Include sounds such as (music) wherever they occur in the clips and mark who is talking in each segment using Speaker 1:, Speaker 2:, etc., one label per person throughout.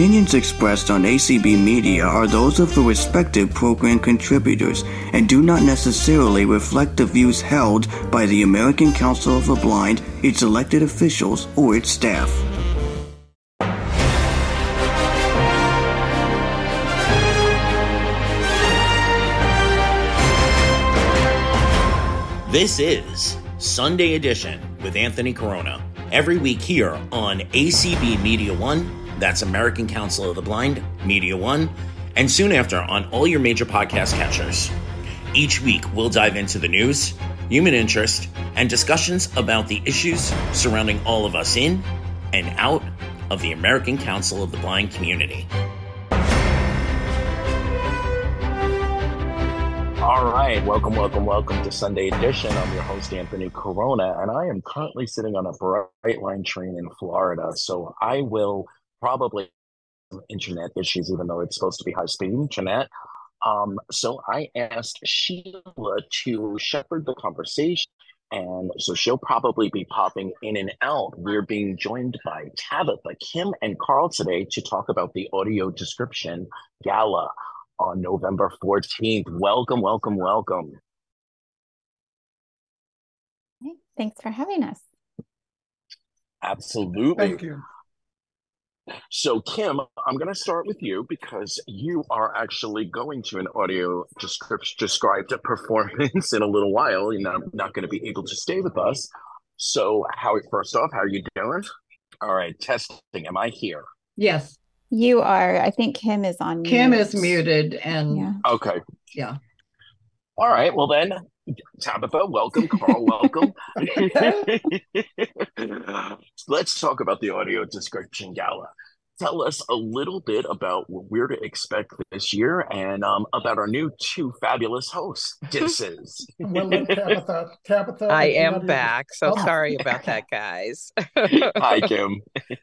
Speaker 1: opinions expressed on ACB Media are those of the respective program contributors and do not necessarily reflect the views held by the American Council of the Blind, its elected officials, or its staff.
Speaker 2: This is Sunday Edition with Anthony Corona. Every week here on ACB Media One that's American Council of the Blind, Media One, and soon after on all your major podcast catchers. Each week, we'll dive into the news, human interest, and discussions about the issues surrounding all of us in and out of the American Council of the Blind community. All right, welcome, welcome, welcome to Sunday Edition. I'm your host, Anthony Corona, and I am currently sitting on a Brightline train in Florida. So I will probably internet issues, even though it's supposed to be high speed internet. Um, so I asked Sheila to shepherd the conversation. And so she'll probably be popping in and out. We're being joined by Tabitha, Kim, and Carl today to talk about the audio description gala on November 14th. Welcome, welcome, welcome.
Speaker 3: Thanks for having us.
Speaker 2: Absolutely.
Speaker 4: Thank you.
Speaker 2: So, Kim, I'm going to start with you because you are actually going to an audio descript- described performance (laughs) in a little while. You're not, not going to be able to stay with us. So, how first off, how are you doing? All right, testing. Am I here?
Speaker 4: Yes.
Speaker 3: You are. I think Kim is on.
Speaker 4: Kim mute. is muted, and
Speaker 2: yeah. Okay.
Speaker 4: Yeah.
Speaker 2: All right. Well, then, Tabitha, welcome. Carl, welcome. (laughs) Let's talk about the audio description gala. Tell us a little bit about what we're to expect this year and um, about our new two fabulous hosts. Disses. (laughs)
Speaker 5: well, Tabitha, Tabitha,
Speaker 6: I am back. So oh. sorry about that, guys.
Speaker 2: Hi, (laughs) Kim.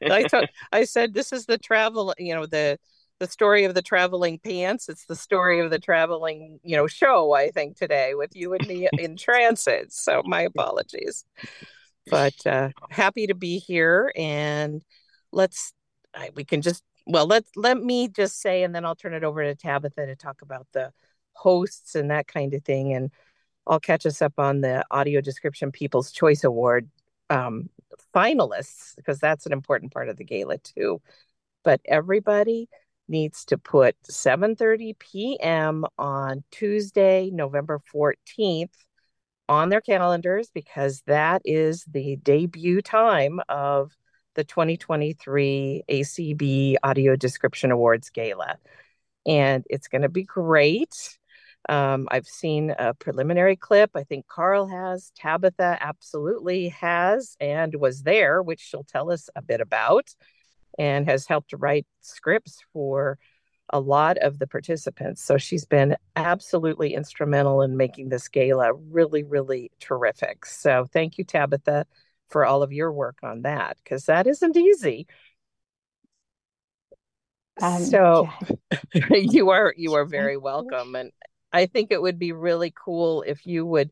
Speaker 6: I, t- I said this is the travel, you know, the the story of the traveling pants. It's the story of the traveling, you know, show, I think, today with you and me (laughs) in transit. So my apologies. But uh happy to be here and let's I, we can just well let let me just say and then I'll turn it over to Tabitha to talk about the hosts and that kind of thing and I'll catch us up on the audio description People's Choice Award um finalists because that's an important part of the gala too. But everybody needs to put 7:30 p.m. on Tuesday, November 14th on their calendars because that is the debut time of the 2023 ACB Audio Description Awards Gala. And it's going to be great. Um, I've seen a preliminary clip. I think Carl has, Tabitha absolutely has, and was there, which she'll tell us a bit about and has helped write scripts for a lot of the participants. So she's been absolutely instrumental in making this gala really, really terrific. So thank you, Tabitha, for all of your work on that, because that isn't easy. Um, so yeah. (laughs) you are you are very (laughs) welcome. And I think it would be really cool if you would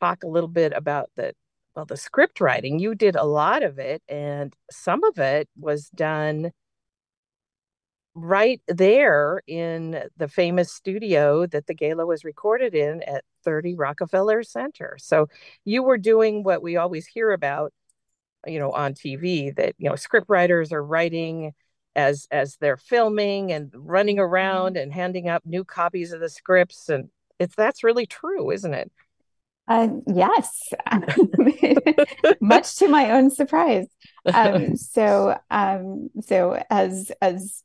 Speaker 6: talk a little bit about the well the script writing you did a lot of it and some of it was done right there in the famous studio that the gala was recorded in at 30 Rockefeller Center. So you were doing what we always hear about, you know, on TV that, you know, script writers are writing as as they're filming and running around mm-hmm. and handing up new copies of the scripts and it's that's really true, isn't it?
Speaker 3: Uh, yes, (laughs) much to my own surprise. Um, (laughs) so, um, so as as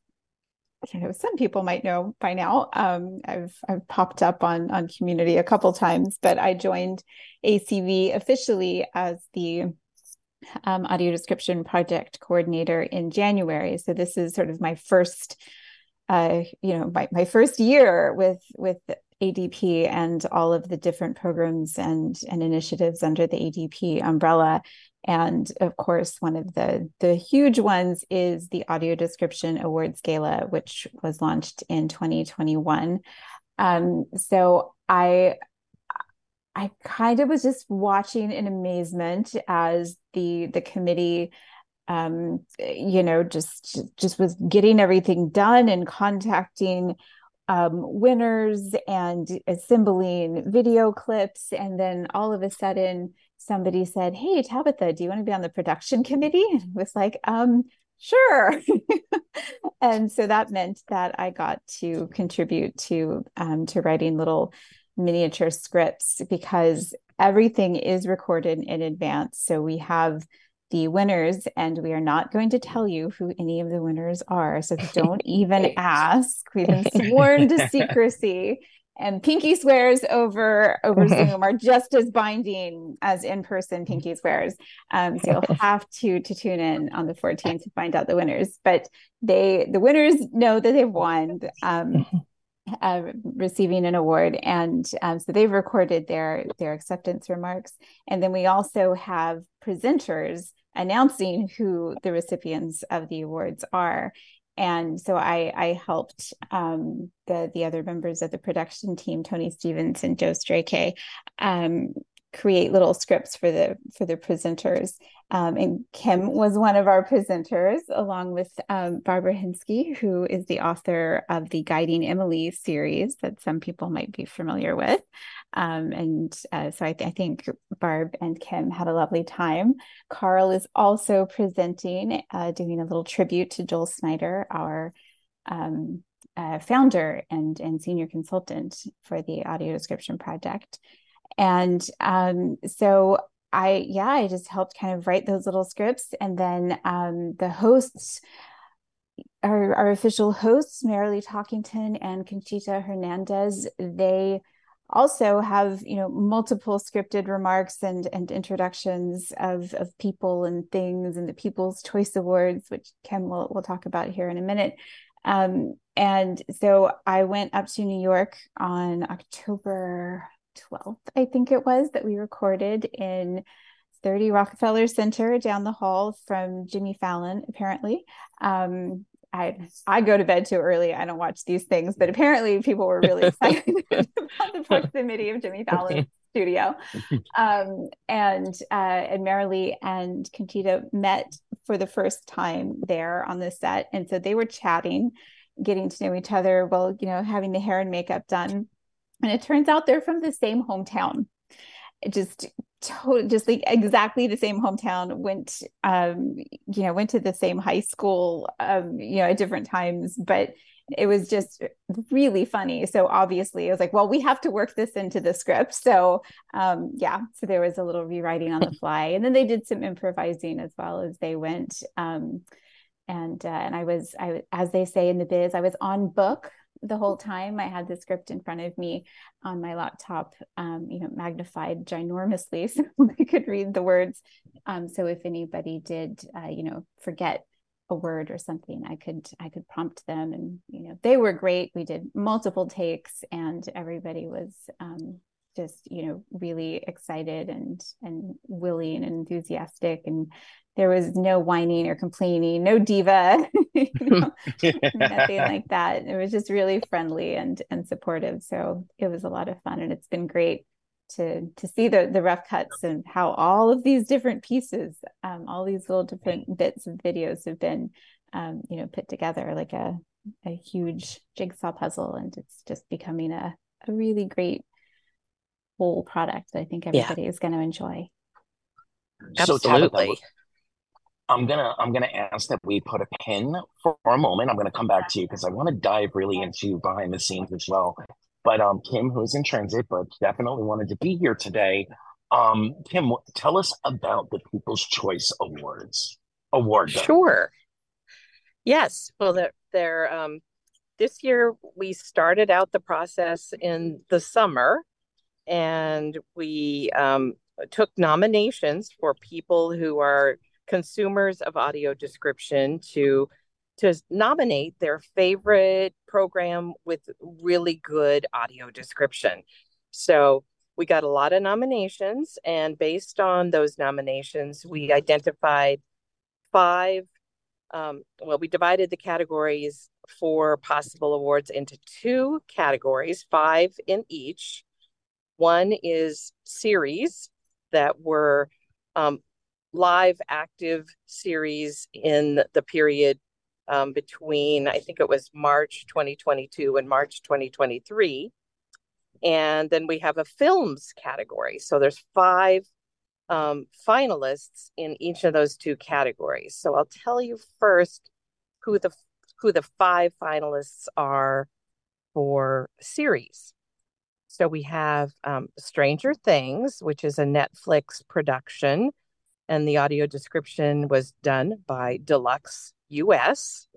Speaker 3: you know, some people might know by now. Um, I've I've popped up on on Community a couple times, but I joined ACB officially as the um, audio description project coordinator in January. So this is sort of my first, uh, you know, my, my first year with with ADP and all of the different programs and, and initiatives under the ADP umbrella. And of course, one of the, the huge ones is the Audio Description Awards Gala, which was launched in 2021. Um, so I I kind of was just watching in amazement as the the committee um, you know, just just was getting everything done and contacting um, winners and assembling video clips, and then all of a sudden somebody said, "Hey, Tabitha, do you want to be on the production committee?" And I was like, um, sure. (laughs) and so that meant that I got to contribute to um, to writing little miniature scripts because everything is recorded in advance. So we have the winners, and we are not going to tell you who any of the winners are. So (laughs) don't even ask. We've been (laughs) sworn to secrecy and pinky swears over over (laughs) zoom are just as binding as in-person pinky swears um, so you'll have to to tune in on the 14th to find out the winners but they the winners know that they've won um, uh, receiving an award and um, so they've recorded their their acceptance remarks and then we also have presenters announcing who the recipients of the awards are. And so I, I helped um, the the other members of the production team, Tony Stevens and Joe Strechay, um, create little scripts for the for the presenters. Um, and Kim was one of our presenters, along with um, Barbara Hinske, who is the author of the Guiding Emily series that some people might be familiar with. Um, and uh, so I, th- I, think Barb and Kim had a lovely time. Carl is also presenting, uh, doing a little tribute to Joel Snyder, our um, uh, founder and, and senior consultant for the audio description project. And um, so I, yeah, I just helped kind of write those little scripts. And then um, the hosts, our, our official hosts, Marilee Talkington and Conchita Hernandez, they also have you know multiple scripted remarks and and introductions of of people and things and the people's choice awards which kim will will talk about here in a minute um, and so i went up to new york on october 12th i think it was that we recorded in 30 rockefeller center down the hall from jimmy fallon apparently um, I I go to bed too early. I don't watch these things, but apparently people were really (laughs) excited (laughs) about the proximity of Jimmy Fallon's studio. (laughs) Um, and uh, and Marilee and Conchita met for the first time there on the set, and so they were chatting, getting to know each other while you know having the hair and makeup done. And it turns out they're from the same hometown. It just totally just like exactly the same hometown went um you know went to the same high school um you know at different times but it was just really funny. So obviously i was like well we have to work this into the script. So um yeah so there was a little rewriting on the (laughs) fly. And then they did some improvising as well as they went um and uh, and i was i as they say in the biz i was on book the whole time I had the script in front of me on my laptop, um, you know, magnified ginormously (laughs) so I could read the words. Um, so if anybody did, uh, you know, forget a word or something, I could I could prompt them, and you know, they were great. We did multiple takes, and everybody was um, just you know really excited and and willing and enthusiastic and there was no whining or complaining, no diva, (laughs) know, nothing (laughs) like that. It was just really friendly and and supportive. So it was a lot of fun, and it's been great to to see the the rough cuts and how all of these different pieces, um, all these little different bits of videos have been, um, you know, put together like a a huge jigsaw puzzle, and it's just becoming a a really great whole product. That I think everybody yeah. is going to enjoy.
Speaker 6: Absolutely.
Speaker 2: So, I'm gonna I'm gonna ask that we put a pin for, a moment. I'm gonna come back to you because I want to dive really into behind the scenes as well. But um, Kim, who's in transit, but definitely wanted to be here today. Um, Kim, tell us about the People's Choice Awards. Award.
Speaker 6: Sure. Yes. Well, they're, they're um, this year we started out the process in the summer, and we um, took nominations for people who are consumers of audio description to to nominate their favorite program with really good audio description. So we got a lot of nominations, and based on those nominations, we identified five. Um, well, we divided the categories for possible awards into two categories, five in each. One is series that were um, live active series in the period um, between, I think it was March 2022 and March 2023. And then we have a films category. So there's five um, finalists in each of those two categories. So I'll tell you first who the who the five finalists are for series. So we have um, Stranger Things, which is a Netflix production, and the audio description was done by Deluxe US.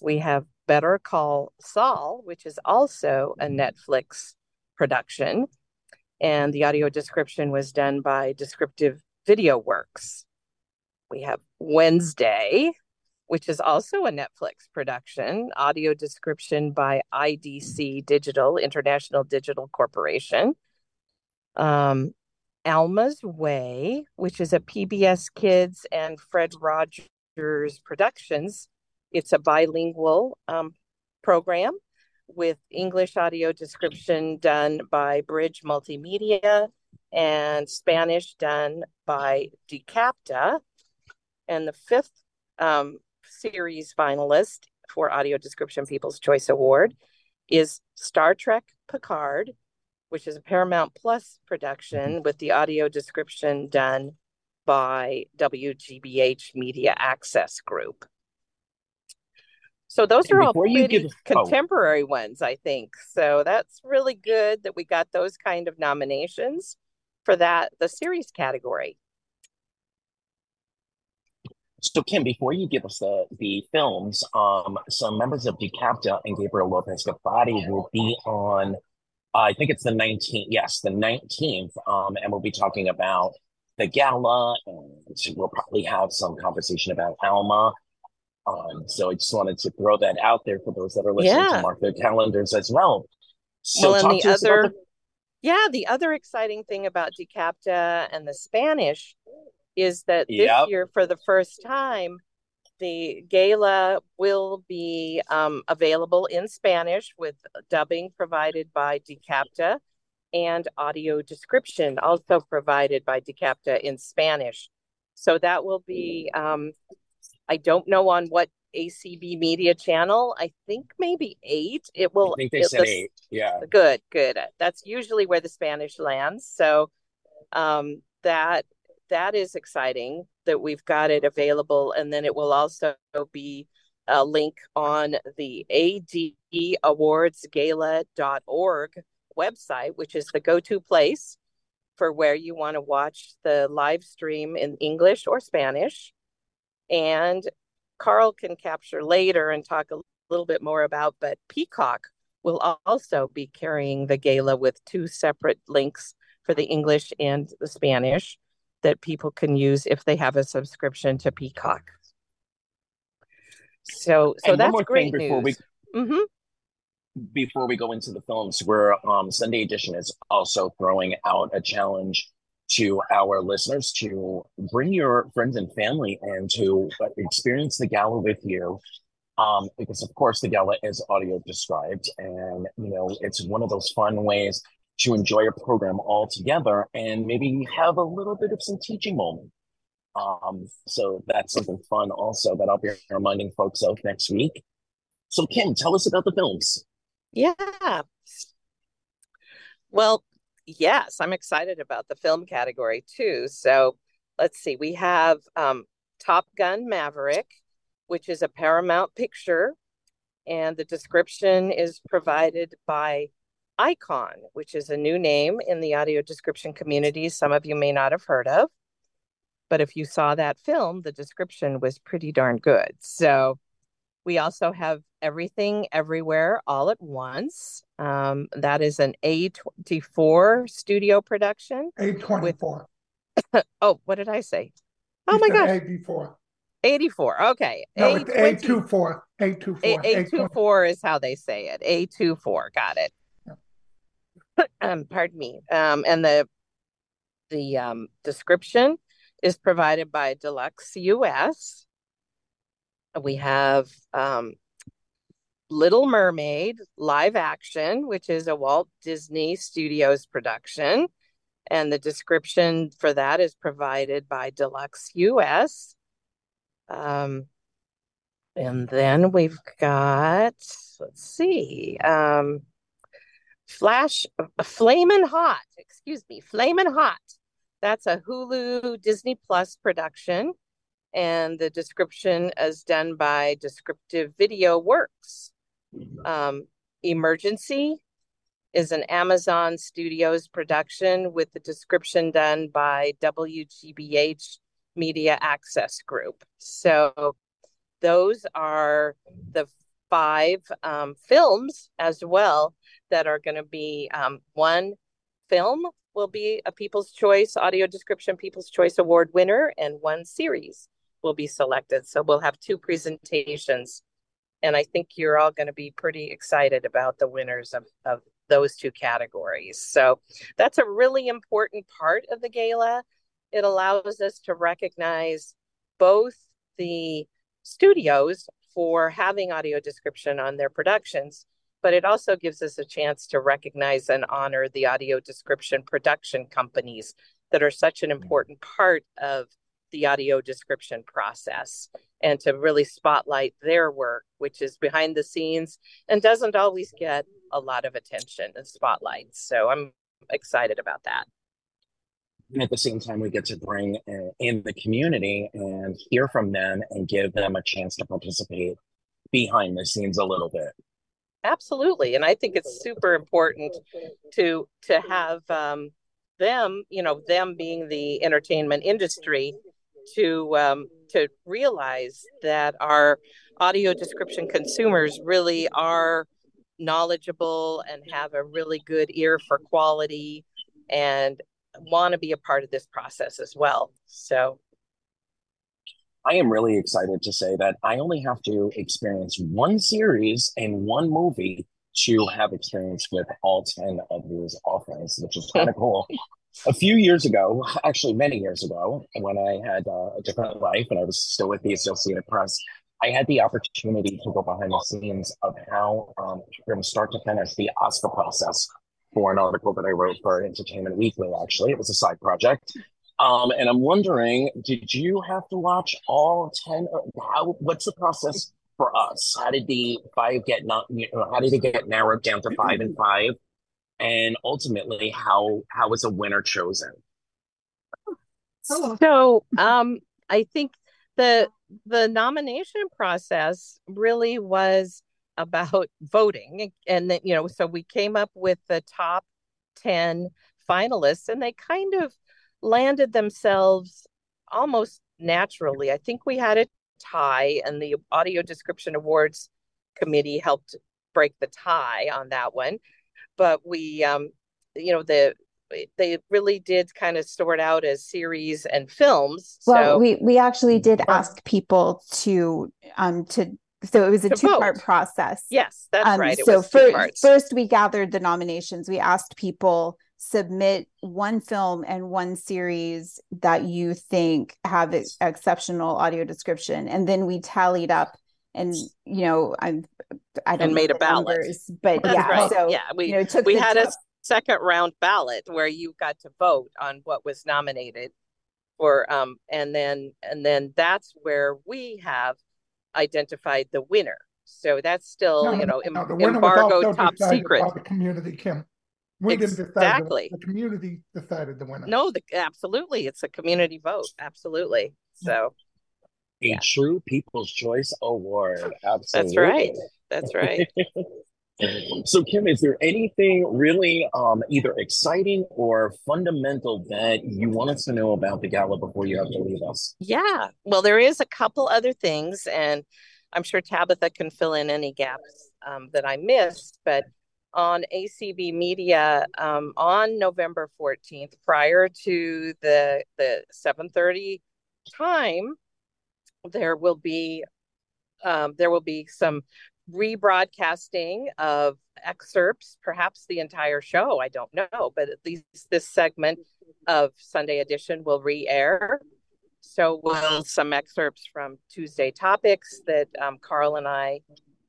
Speaker 6: We have Better Call Saul, which is also a Netflix production, and the audio description was done by Descriptive Video Works. We have Wednesday, which is also a Netflix production, audio description by IDC Digital, International Digital Corporation. Um, Alma's Way, which is a PBS Kids and Fred Rogers Productions. It's a bilingual um, program with English audio description done by Bridge Multimedia and Spanish done by Decapta. And the fifth um, series finalist for Audio Description People's Choice Award is Star Trek Picard, which is a Paramount Plus production with the audio description done by WGBH Media Access Group. So those are all pretty give, contemporary oh. ones, I think. So that's really good that we got those kind of nominations for that the series category.
Speaker 2: So Kim, before you give us the the films, um, some members of Decapta and Gabriel Lopez Gafati will be on. Uh, I think it's the nineteenth. Yes, the nineteenth. Um, and we'll be talking about the gala, and we'll probably have some conversation about Alma um, so I just wanted to throw that out there for those that are listening yeah. to mark their calendars as well. So
Speaker 6: well, and the other, the- yeah, the other exciting thing about Decapta and the Spanish is that this yep. year, for the first time, the gala will be um, available in Spanish with dubbing provided by Decapta and audio description also provided by Decapta in Spanish. So that will be um, I don't know on what ACB media channel. I think maybe eight. It will.
Speaker 2: I think they said eight. Yeah.
Speaker 6: Good, good. That's usually where the Spanish lands. So um, that that is exciting that we've got it available, and then it will also be a link on the ADAwardsGala.org website, which is the go-to place for where you want to watch the live stream in English or Spanish. And Carl can capture later and talk a little bit more about, but Peacock will also be carrying the gala with two separate links for the English and the Spanish that people can use if they have a subscription to Peacock. So, so and that's great before news. We, mm-hmm.
Speaker 2: Before we go into the films, where um, Sunday Edition is also throwing out a challenge to our listeners to bring your friends and family and to experience the gala with you. Um, because of course the gala is audio described and you know it's one of those fun ways to enjoy a program all together and maybe have a little bit of some teaching moment. Um, so that's something fun also that I'll be reminding folks of next week. So Kim, tell us about the films.
Speaker 6: Yeah. Well, yes, I'm excited about the film category too. So let's see, we have um, Top Gun Maverick, which is a Paramount picture, and the description is provided by Icon, which is a new name in the audio description community. Some of you may not have heard of, but if you saw that film, the description was pretty darn good. So we also have Everything Everywhere All at Once. Um, that is an A24 studio production.
Speaker 5: A24.
Speaker 6: With... (coughs) oh, what did I say? Oh my gosh.
Speaker 5: A24.
Speaker 6: 84. Okay.
Speaker 5: No, it's A24. A24.
Speaker 6: A- A24 is how they say it. A24. Got it. (coughs) Um, pardon me. Um, and the the um, description is provided by Deluxe US. We have um, Little Mermaid live action, which is a Walt Disney Studios production. And the description for that is provided by Deluxe US. Um, and then we've got, let's see, um, Flash, Flamin' Hot, excuse me, Flamin' Hot. That's a Hulu Disney Plus production. And the description is done by Descriptive Video Works. Um, Emergency is an Amazon Studios production with the description done by WGBH Media Access Group. So those are the five um, films as well that are going to be um, one film will be a People's Choice Audio Description People's Choice Award winner, and one series will be selected. So we'll have two presentations. And I think you're all going to be pretty excited about the winners of, of those two categories. So that's a really important part of the gala. It allows us to recognize both the studios for having audio description on their productions, but it also gives us a chance to recognize and honor the audio description production companies that are such an mm. important part of the audio description process and to really spotlight their work, which is behind the scenes and doesn't always get a lot of attention and spotlight. So I'm excited about that.
Speaker 2: And at the same time, we get to bring in the community and hear from them and give them a chance to participate behind the scenes a little bit.
Speaker 6: Absolutely, and I think it's super important to to have um, them, you know, them being the entertainment industry, to um, to realize that our audio description consumers really are knowledgeable and have a really good ear for quality and want to be a part of this process as well. So
Speaker 2: I am really excited to say that I only have to experience one series and one movie to have experience with all 10 of these offerings, which is kind of (laughs) cool. A few years ago, actually many years ago, when I had uh, a different life and I was still with the Associated Press, I had the opportunity to go behind the scenes of how, um, from start to finish, the Oscar process for an article that I wrote for Entertainment Weekly, actually. It was a side project. Um, and I'm wondering, did you have to watch all 10? How, what's the process for us? How did the five get not, you know, how did it get narrowed down to five and five? And ultimately, how how was a winner chosen?
Speaker 6: So um, I think the the nomination process really was about (laughs) voting and then you know so we came up with the top 10 finalists and they kind of landed themselves almost naturally i think we had a tie and the audio description awards committee helped break the tie on that one but we um you know the they really did kind of sort out as series and films.
Speaker 3: Well, so, we we actually did ask people to um to so it was a two part process.
Speaker 6: Yes, that's um, right.
Speaker 3: It so first, first we gathered the nominations. We asked people submit one film and one series that you think have exceptional audio description, and then we tallied up. And you know, I'm I don't
Speaker 6: and made a ballot, numbers,
Speaker 3: but that's yeah, right. so
Speaker 6: yeah, we you know, we had top. a second round ballot where you got to vote on what was nominated for um and then and then that's where we have identified the winner. So that's still, no, you know, no, embargo top secret.
Speaker 5: The community, Kim. We exactly. didn't decide. The, the community decided the winner.
Speaker 6: No, the, absolutely, it's a community vote. Absolutely. So,
Speaker 2: a yeah. true People's Choice Award. Absolutely.
Speaker 6: That's right. That's (laughs) right.
Speaker 2: so, Kim, is there anything really um, either exciting or fundamental that you want us to know about the gala before you have to leave us?
Speaker 6: Yeah. Well, there is a couple other things, and I'm sure Tabitha can fill in any gaps um, that I missed. But on ACB Media um, on November 14th, prior to the the 7:30 time, there will be um, there will be some rebroadcasting of excerpts, perhaps the entire show. I don't know, but at least this segment of Sunday edition will re air. So, will some excerpts from Tuesday topics that um, Carl and I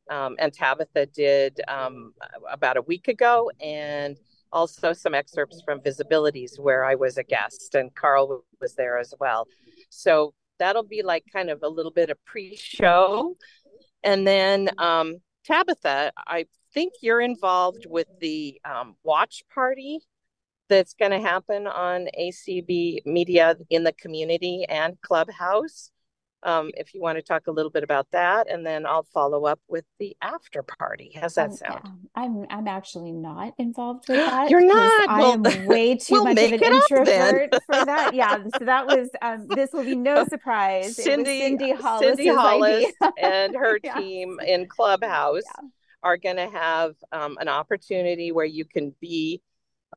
Speaker 6: um, and Tabitha did um, about a week ago, and also some excerpts from Visibilities where I was a guest and Carl was there as well. So that'll be like kind of a little bit of pre-show. And then um, Tabitha, I think you're involved with the um, watch party that's going to happen on ACB Media in the community and Clubhouse um, if you want to talk a little bit about that, and then I'll follow up with the after party. How's that um, sound?
Speaker 3: I'm I'm actually not involved with (gasps) that.
Speaker 6: You're not.
Speaker 3: I am way (laughs) too we'll much of an introvert for that. Yeah. So that (laughs) was um, this will be no surprise.
Speaker 6: Cindy
Speaker 3: Cindy
Speaker 6: Hollis, Cindy Hollis (laughs) and her yeah. team in Clubhouse yeah. are going to have um, an opportunity where you can be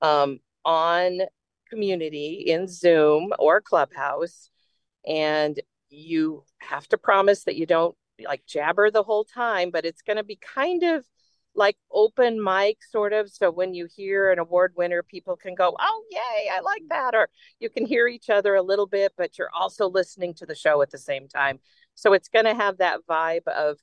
Speaker 6: um, on community in Zoom or Clubhouse and you have to promise that you don't like jabber the whole time, but it's going to be kind of like open mic sort of. So when you hear an award winner, people can go, Oh, yay, I like that. Or you can hear each other a little bit, but you're also listening to the show at the same time. So it's going to have that vibe of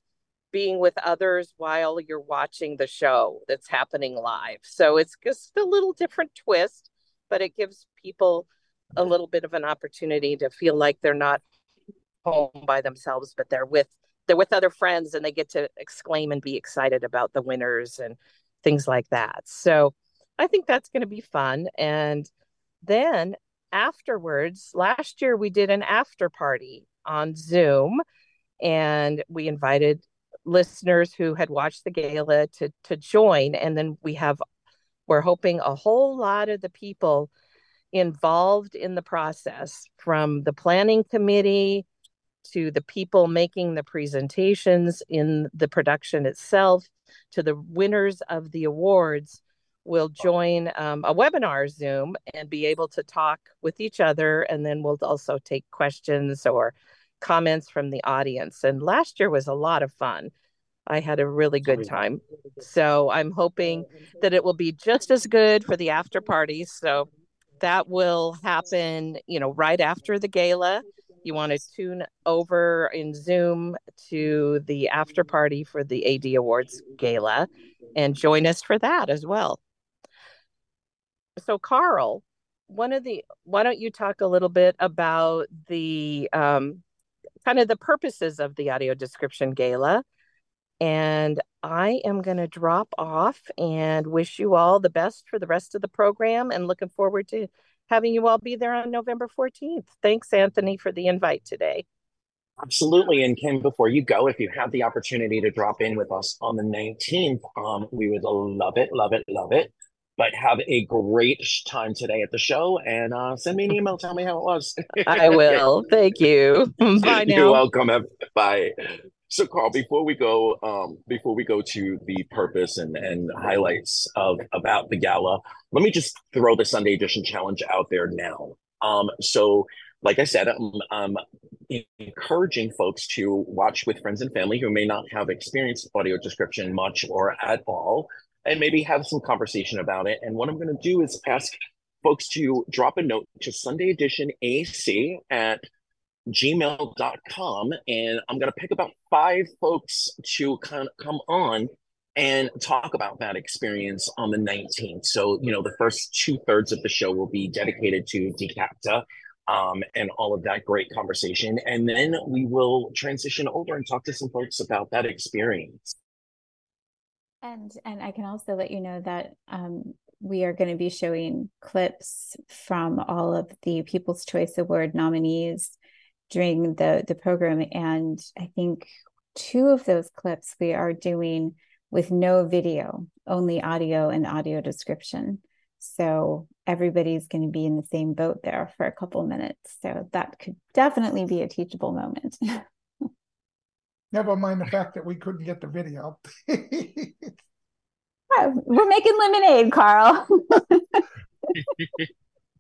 Speaker 6: being with others while you're watching the show that's happening live. So it's just a little different twist, but it gives people a little bit of an opportunity to feel like they're not home by themselves, but they're with they're with other friends and they get to exclaim and be excited about the winners and things like that. So I think that's going to be fun. And then afterwards, last year we did an after party on Zoom and we invited listeners who had watched the gala to to join and then we have we're hoping a whole lot of the people involved in the process from the planning committee to the people making the presentations in the production itself, to the winners of the awards, will join um, a webinar Zoom and be able to talk with each other. And then we'll also take questions or comments from the audience. And last year was a lot of fun. I had a really good time. So I'm hoping that it will be just as good for the after parties. So that will happen, you know, right after the gala you want to tune over in Zoom to the after party for the AD Awards Gala and join us for that as well. So, Carl, one of the why don't you talk a little bit about the um, kind of the purposes of the audio description gala and I am going to drop off and wish you all the best for the rest of the program and looking forward to having you all be there on November 14th. Thanks, Anthony, for the invite today.
Speaker 2: Absolutely. And Kim, before you go, if you have the opportunity to drop in with us on the 19th, um, we would love it, love it, love it. But have a great time today at the show and uh, send me an email. Tell me how it was. (laughs)
Speaker 6: I will. Thank you. (laughs) Bye now.
Speaker 2: You're welcome. Bye. So, Carl, before we go, um, before we go to the purpose and, and highlights of about the gala, let me just throw the Sunday edition challenge out there now. Um, so, like I said, I'm, I'm encouraging folks to watch with friends and family who may not have experienced audio description much or at all, and maybe have some conversation about it. And what I'm going to do is ask folks to drop a note to Sunday Edition AC at gmail.com and i'm going to pick about five folks to kind of come on and talk about that experience on the 19th so you know the first two thirds of the show will be dedicated to decapta um, and all of that great conversation. And then we will transition over and talk to some folks about that experience.
Speaker 3: And and i can also let you know that um, we are going to be showing clips from all of the people's choice award nominees during the the program and i think two of those clips we are doing with no video only audio and audio description. So everybody's going to be in the same boat there for a couple minutes. So that could definitely be a teachable moment. (laughs)
Speaker 5: Never mind the fact that we couldn't get the video. (laughs)
Speaker 3: We're making lemonade carl. (laughs)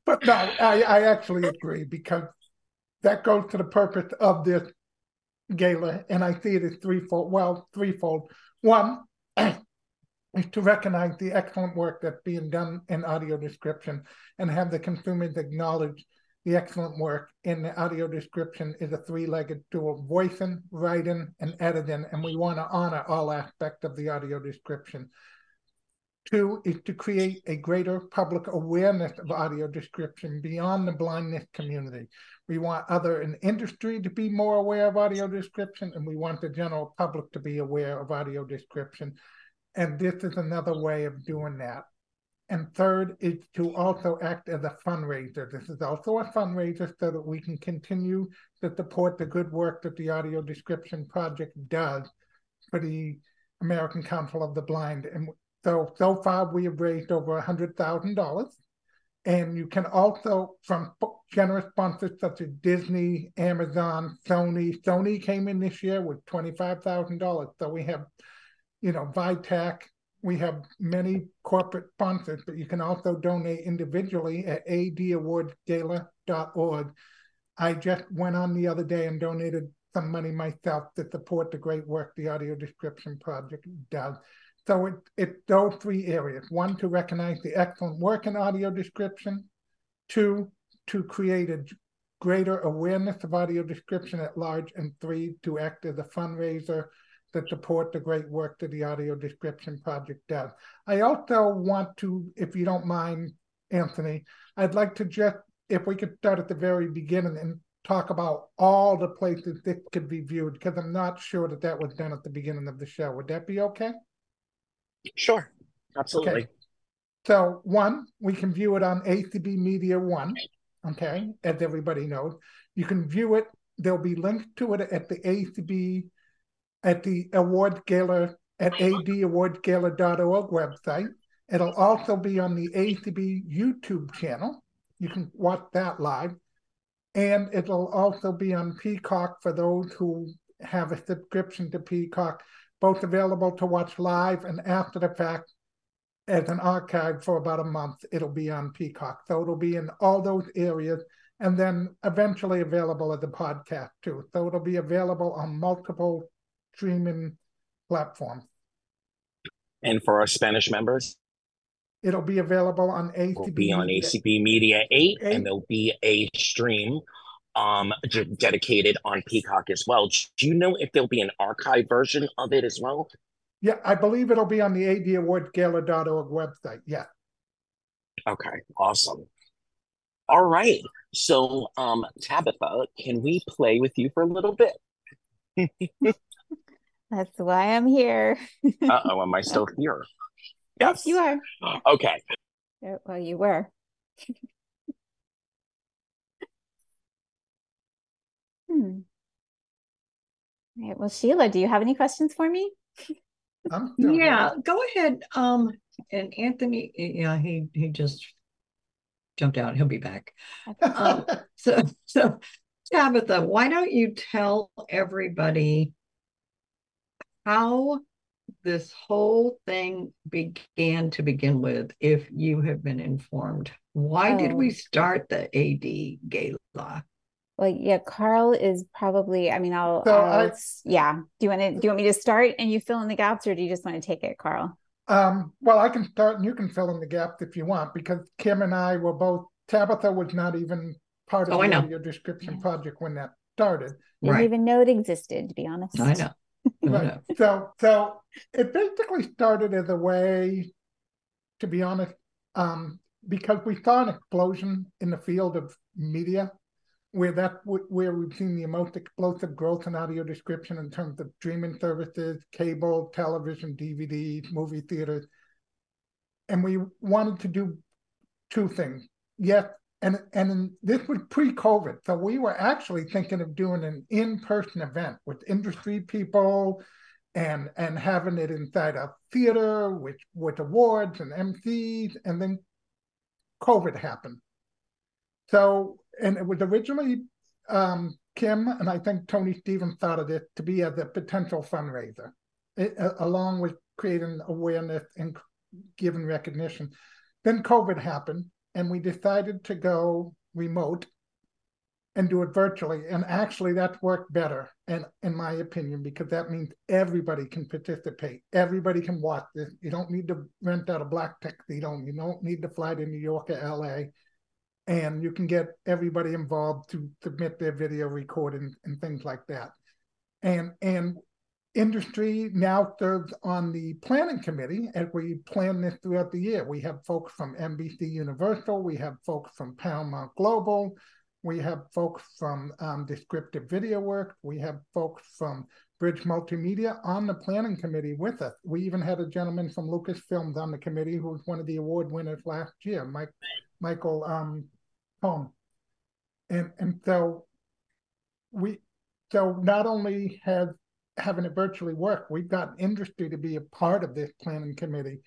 Speaker 5: But no I, I actually agree because that goes to the purpose of this gala, and I see it as threefold. Well, threefold. One (clears throat) is to recognize the excellent work that's being done in audio description and have the consumers acknowledge the excellent work in the audio description is a three-legged stool voicing writing and editing and we want to honor all aspects of the audio description Two is to create a greater public awareness of audio description beyond the blindness community. We want other in industry to be more aware of audio description, and we want the general public to be aware of audio description. And this is another way of doing that. And third is to also act as a fundraiser. This is also a fundraiser so that we can continue to support the good work that the Audio Description Project does for the American Council of the Blind. And so, so far we have raised over $100,000. And you can also, from generous sponsors such as Disney, Amazon, Sony. Sony came in this year with $25,000. So we have, you know, VITAC, we have many corporate sponsors, but you can also donate individually at adawardgala.org. I just went on the other day and donated some money myself to support the great work the Audio Description Project does. So it, those three areas. One, to recognize the excellent work in audio description. Two, to create a greater awareness of audio description at large. And three, to act as a fundraiser that support the great work that the Audio Description Project does. I also want to, if you don't mind, Anthony, I'd like to just, if we could start at the very beginning and talk about all the places this could be viewed, because I'm not sure that that was done at the beginning of the show. Would that be okay?
Speaker 2: Sure, absolutely.
Speaker 5: Okay. So, one, we can view it on ACB Media One, okay, as everybody knows. You can view it, there'll be links to it at the ACB at the award gala at adawardgala.org website. It'll also be on the ACB YouTube channel. You can watch that live. And it'll also be on Peacock for those who have a subscription to Peacock, both available to watch live and after the fact as an archive for about a month. It'll be on Peacock. So it'll be in all those areas and then eventually available as a podcast too. So it'll be available on multiple streaming platforms.
Speaker 2: And for our Spanish members,
Speaker 5: it'll be available on ACB.
Speaker 2: It'll be on ACB Media 8, 8, and there'll be a stream um dedicated on Peacock as well. Do you know if there'll be an archive version of it as well?
Speaker 5: Yeah, I believe it'll be on the adawardgala.org website. Yeah.
Speaker 2: Okay, awesome. All right. So, um, Tabitha, can we play with you for a little bit? (laughs)
Speaker 3: That's why I'm here. (laughs)
Speaker 2: uh oh, am I still here?
Speaker 3: Yes, you are.
Speaker 2: Okay.
Speaker 3: Well, you were. (laughs) hmm. All right. Well, Sheila, do you have any questions for me? (laughs)
Speaker 4: yeah, go ahead. Um, and Anthony, yeah, he he just jumped out. He'll be back. um, (laughs) so so Tabitha, why don't you tell everybody how this whole thing began to begin with, if you have been informed. Why oh. did we oh. start the AD gala?
Speaker 3: Well, yeah, Carl is probably. I mean, I'll. So I'll I, yeah. Do you want to? Do you want me to start and you fill in the gaps, or do you just want to take it, Carl?
Speaker 5: Um, well, I can start and you can fill in the gaps if you want, because Kim and I were both. Tabitha was not even part of oh, the audio description yeah. project when that started.
Speaker 3: Didn't right. even know it existed, to be honest.
Speaker 4: I know
Speaker 5: right. So, so it basically started as a way, to be honest, um, because we saw an explosion in the field of media, where that where we've seen the most explosive growth in audio description in terms of streaming services, cable, television, DVD, movie theaters, and we wanted to do two things. Yes, and and this was pre-COVID, so we were actually thinking of doing an in-person event with industry people, and and having it inside a theater with with awards and MCs, and then COVID happened. So, and it was originally um, Kim and I think Tony Stevens thought of it to be as a potential fundraiser, it, uh, along with creating awareness and giving recognition. Then COVID happened, and we decided to go remote and do it virtually. And actually, that worked better, and in my opinion, because that means everybody can participate. Everybody can watch this. You don't need to rent out a black tuxedo. You don't need to fly to New York or LA. And you can get everybody involved to submit their video recording and things like that. And and industry now serves on the planning committee as we plan this throughout the year. We have folks from NBC Universal, we have folks from Paramount Global, we have folks from um, Descriptive Video Works, we have folks from Bridge Multimedia on the planning committee with us. We even had a gentleman from Lucasfilms on the committee who was one of the award winners last year, Mike Michael um, Holm. And and so we so not only have having it virtually work, we've got industry to be a part of this planning committee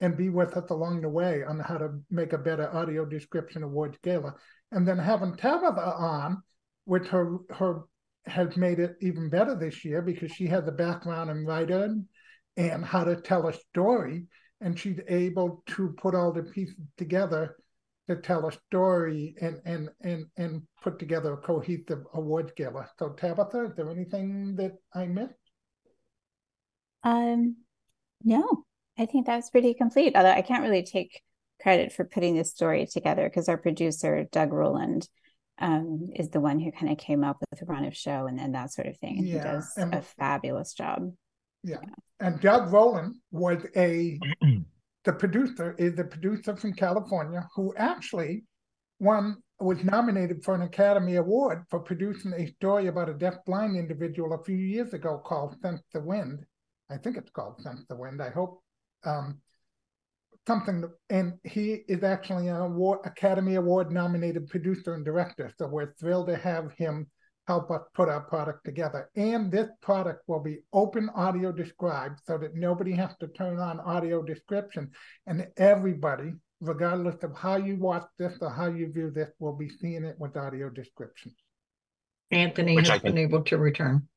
Speaker 5: and be with us along the way on how to make a better audio description of awards gala. And then having Tabitha on, which her her has made it even better this year because she has a background in writing and how to tell a story. And she's able to put all the pieces together to tell a story and and and and put together a cohesive award gala. So Tabitha, is there anything that I missed?
Speaker 3: Um no, I think that was pretty complete. Although I can't really take credit for putting this story together because our producer, Doug Roland, um, is the one who kind of came up with the run of show and, and that sort of thing. And yeah, he does and, a fabulous job.
Speaker 5: Yeah. yeah. And Doug Roland was a (clears throat) the producer is the producer from California who actually won was nominated for an Academy Award for producing a story about a deaf-blind individual a few years ago called "Sense the Wind." I think it's called "Sense the Wind." I hope um, something, and he is actually an award, Academy Award nominated producer and director. So we're thrilled to have him help us put our product together. And this product will be open audio described so that nobody has to turn on audio description. And everybody, regardless of how you watch this or how you view this, will be seeing it with audio description.
Speaker 4: Anthony Which has been able to return.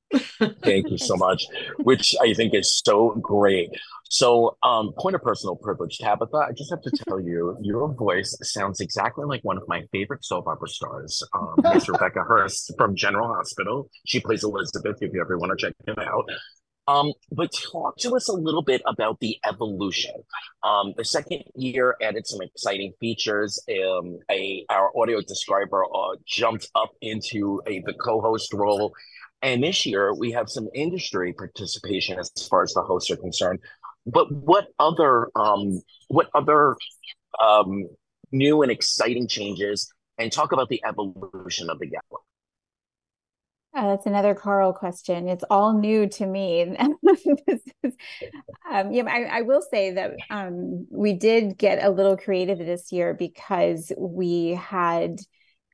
Speaker 2: Thank you so much, which I think is so great. So, um, point of personal privilege, Tabitha, I just have to tell you, your voice sounds exactly like one of my favorite soap opera stars, um, Miss (laughs) Rebecca Herbst from General Hospital. She plays Elizabeth, if you ever want to check it out. Um, but talk to us a little bit about the evolution. Um, the second year added some exciting features. Um, a our audio describer uh, jumped up into a the co-host role and this year we have some industry participation as far as the hosts are concerned. But what other um, what other um, new and exciting changes? And talk about the evolution of the gala.
Speaker 3: Uh, that's another Carl question. It's all new to me. (laughs) is, um, yeah, I, I, will say that um, we did get a little creative this year because we had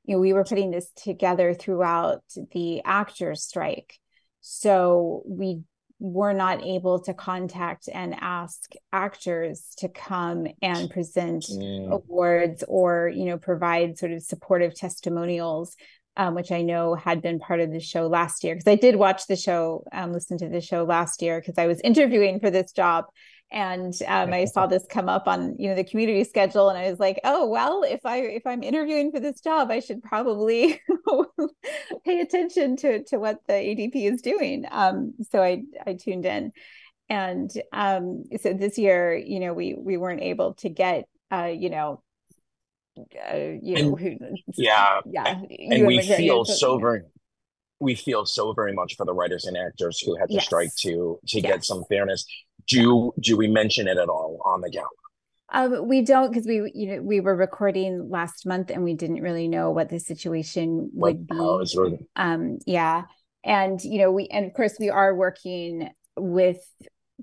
Speaker 3: you know, we were putting this together throughout the actors strike. So we were not able to contact and ask actors to come and present mm. awards or, you know, provide sort of supportive testimonials um, which I know had been part of the show last year because I did watch the show, um, listen to the show last year because I was interviewing for this job, and um, I saw (laughs) this come up on you know the community schedule, and I was like, oh well, if I if I'm interviewing for this job, I should probably (laughs) pay attention to to what the ADP is doing. Um, so I I tuned in, and um, so this year, you know, we we weren't able to get uh, you know uh, you know, who,
Speaker 2: yeah, yeah, and we feel so very, we feel so very much for the writers and actors who had to yes. strike to to yes. get some fairness do do we mention it at all on the gala?
Speaker 3: Um, we don't because we you know we were recording last month and we didn't really know what the situation would like, be. Really... Um, yeah, and you know we and of course we are working with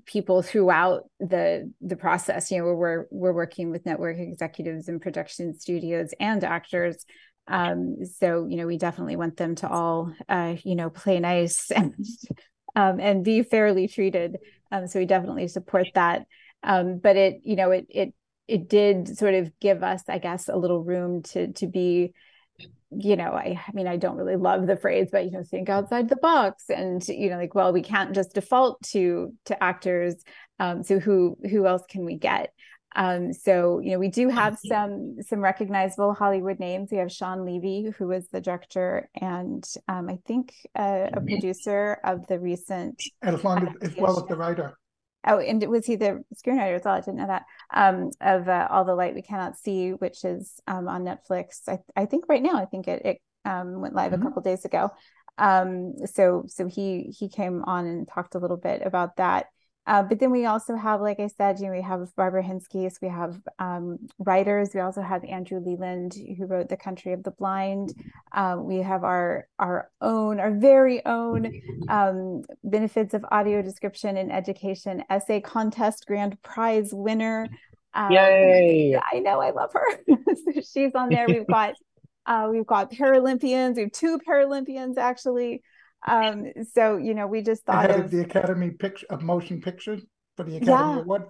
Speaker 3: people throughout the the process. You know we're we're working with network executives and production studios and actors. Um, so you know we definitely want them to all uh, you know play nice (laughs) and um, and be fairly treated. Um, so we definitely support that. Um, but it, you know, it it it did sort of give us, I guess, a little room to to be, you know, I, I mean, I don't really love the phrase, but you know, think outside the box, and you know, like, well, we can't just default to to actors. Um, so who who else can we get? Um, so you know, we do have some some recognizable Hollywood names. We have Shawn Levy, who was the director and um, I think uh, a producer of the recent,
Speaker 5: as long as, as well as the writer.
Speaker 3: Oh, and was he the screenwriter as well? I didn't know that. Um, of uh, All the Light We Cannot See, which is um, on Netflix. I, I think right now. I think it, it um, went live mm-hmm. a couple days ago. Um, so so he he came on and talked a little bit about that. Uh, but then we also have, like I said, you know, we have Barbara Hinskes, we have um, writers. We also have Andrew Leland, who wrote The Country of the Blind. Uh, we have our our own, our very own um, benefits of audio description and education essay contest grand prize winner.
Speaker 2: Um, Yay!
Speaker 3: I know, I love her. (laughs) so she's on there. We've (laughs) got uh, we've got Paralympians. We have two Paralympians actually. Um, so you know, we just thought
Speaker 5: of, the Academy picture of Motion Pictures for the Academy
Speaker 3: yeah,
Speaker 5: Award.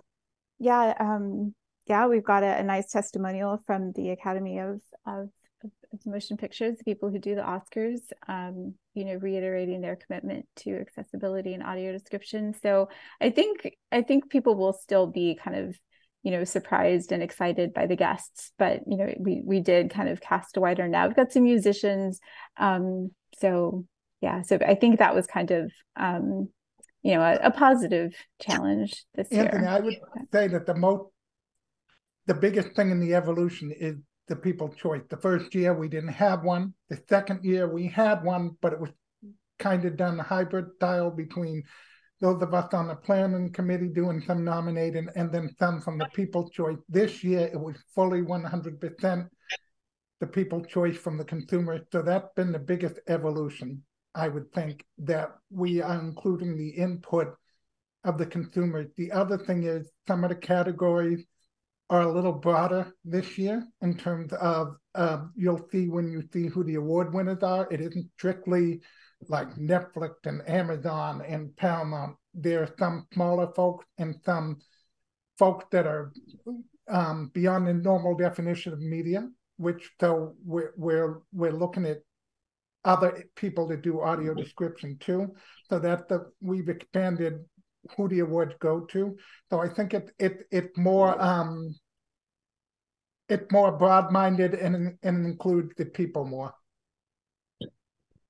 Speaker 3: Yeah, um, yeah, we've got a, a, nice testimonial from the Academy of, of, of Motion Pictures, the people who do the Oscars. Um, you know, reiterating their commitment to accessibility and audio description. So I think I think people will still be kind of you know surprised and excited by the guests but you know we we did kind of cast a wider net we've got some musicians um so yeah so i think that was kind of um you know a, a positive challenge this
Speaker 5: Anthony,
Speaker 3: year.
Speaker 5: I would say that the most the biggest thing in the evolution is the people choice. The first year we didn't have one the second year we had one but it was kind of done hybrid style between those of us on the planning committee doing some nominating and then some from the people choice. This year it was fully 100% the people choice from the consumer so that's been the biggest evolution I would think that we are including the input of the consumers. The other thing is some of the categories are a little broader this year in terms of uh, you'll see when you see who the award winners are. It isn't strictly like Netflix and Amazon and Paramount. There are some smaller folks and some folks that are um, beyond the normal definition of media, which so we're we're we're looking at other people to do audio description too. So that the we've expanded who the awards go to. So I think it it it's more um it's more broad minded and and includes the people more.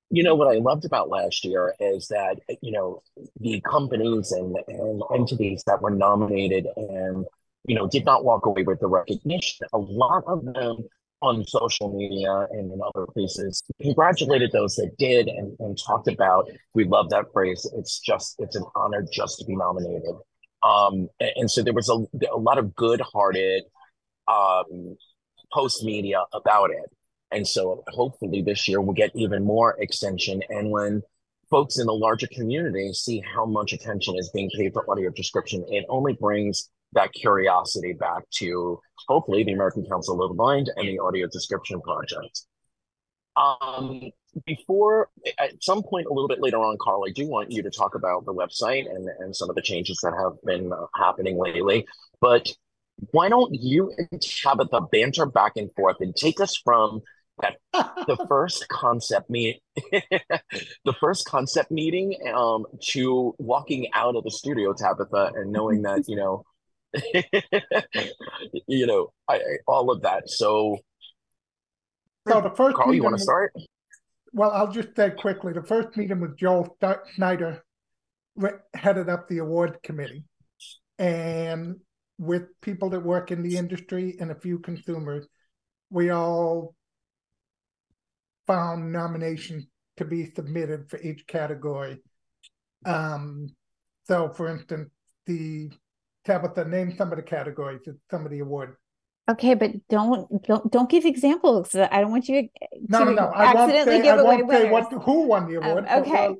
Speaker 2: You know what I loved about last year is that you know the companies and, and entities that were nominated and you know did not walk away with the recognition. A lot of them on social media and in other places congratulated those that did and, and talked about we love that phrase. It's just it's an honor just to be nominated. Um, and, and, so there was a, a lot of good-hearted um, post media about it. And so hopefully this year we'll get even more extension and when folks in the larger community see how much attention is being paid for audio description it only brings that curiosity back to hopefully the American Council of the Blind and the Audio Description Project. Um, before, at some point a little bit later on, Carl, I do want you to talk about the website and, and some of the changes that have been uh, happening lately. But why don't you and Tabitha banter back and forth and take us from that (laughs) the first concept meet (laughs) the first concept meeting um to walking out of the studio tabitha and knowing that you know (laughs) you know, I, all of that. So,
Speaker 5: so the first
Speaker 2: Carl, you want to start?
Speaker 5: Well, I'll just say quickly. The first meeting with Joel Snyder headed up the award committee, and with people that work in the industry and a few consumers, we all found nominations to be submitted for each category. Um, so, for instance, the Tabitha, name some of the categories of the awards.
Speaker 3: Okay, but don't don't don't give examples. I don't want you to
Speaker 5: no, no, no. I
Speaker 3: accidentally
Speaker 5: say,
Speaker 3: give
Speaker 5: I
Speaker 3: away
Speaker 5: won't
Speaker 3: winners.
Speaker 5: say what who won the award.
Speaker 3: Um, okay.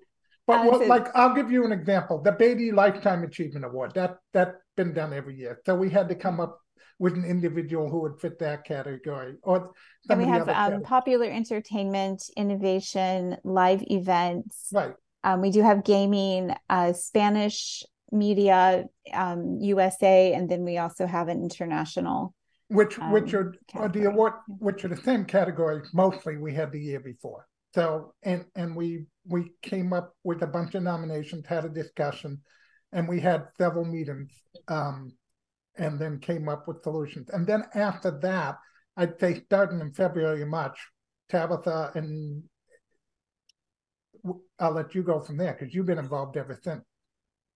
Speaker 5: But, but uh, so, like I'll give you an example. The Beatty Lifetime Achievement Award. That that's been done every year. So we had to come up with an individual who would fit that category. Or
Speaker 3: and we have um, popular entertainment, innovation, live events.
Speaker 5: Right.
Speaker 3: Um, we do have gaming, uh, Spanish media um, USA, and then we also have an international.
Speaker 5: Which um, which are, are the award which are the same categories mostly we had the year before. So and and we we came up with a bunch of nominations, had a discussion, and we had several meetings, um, and then came up with solutions. And then after that, I'd say starting in February or March, Tabitha and I'll let you go from there because you've been involved ever since.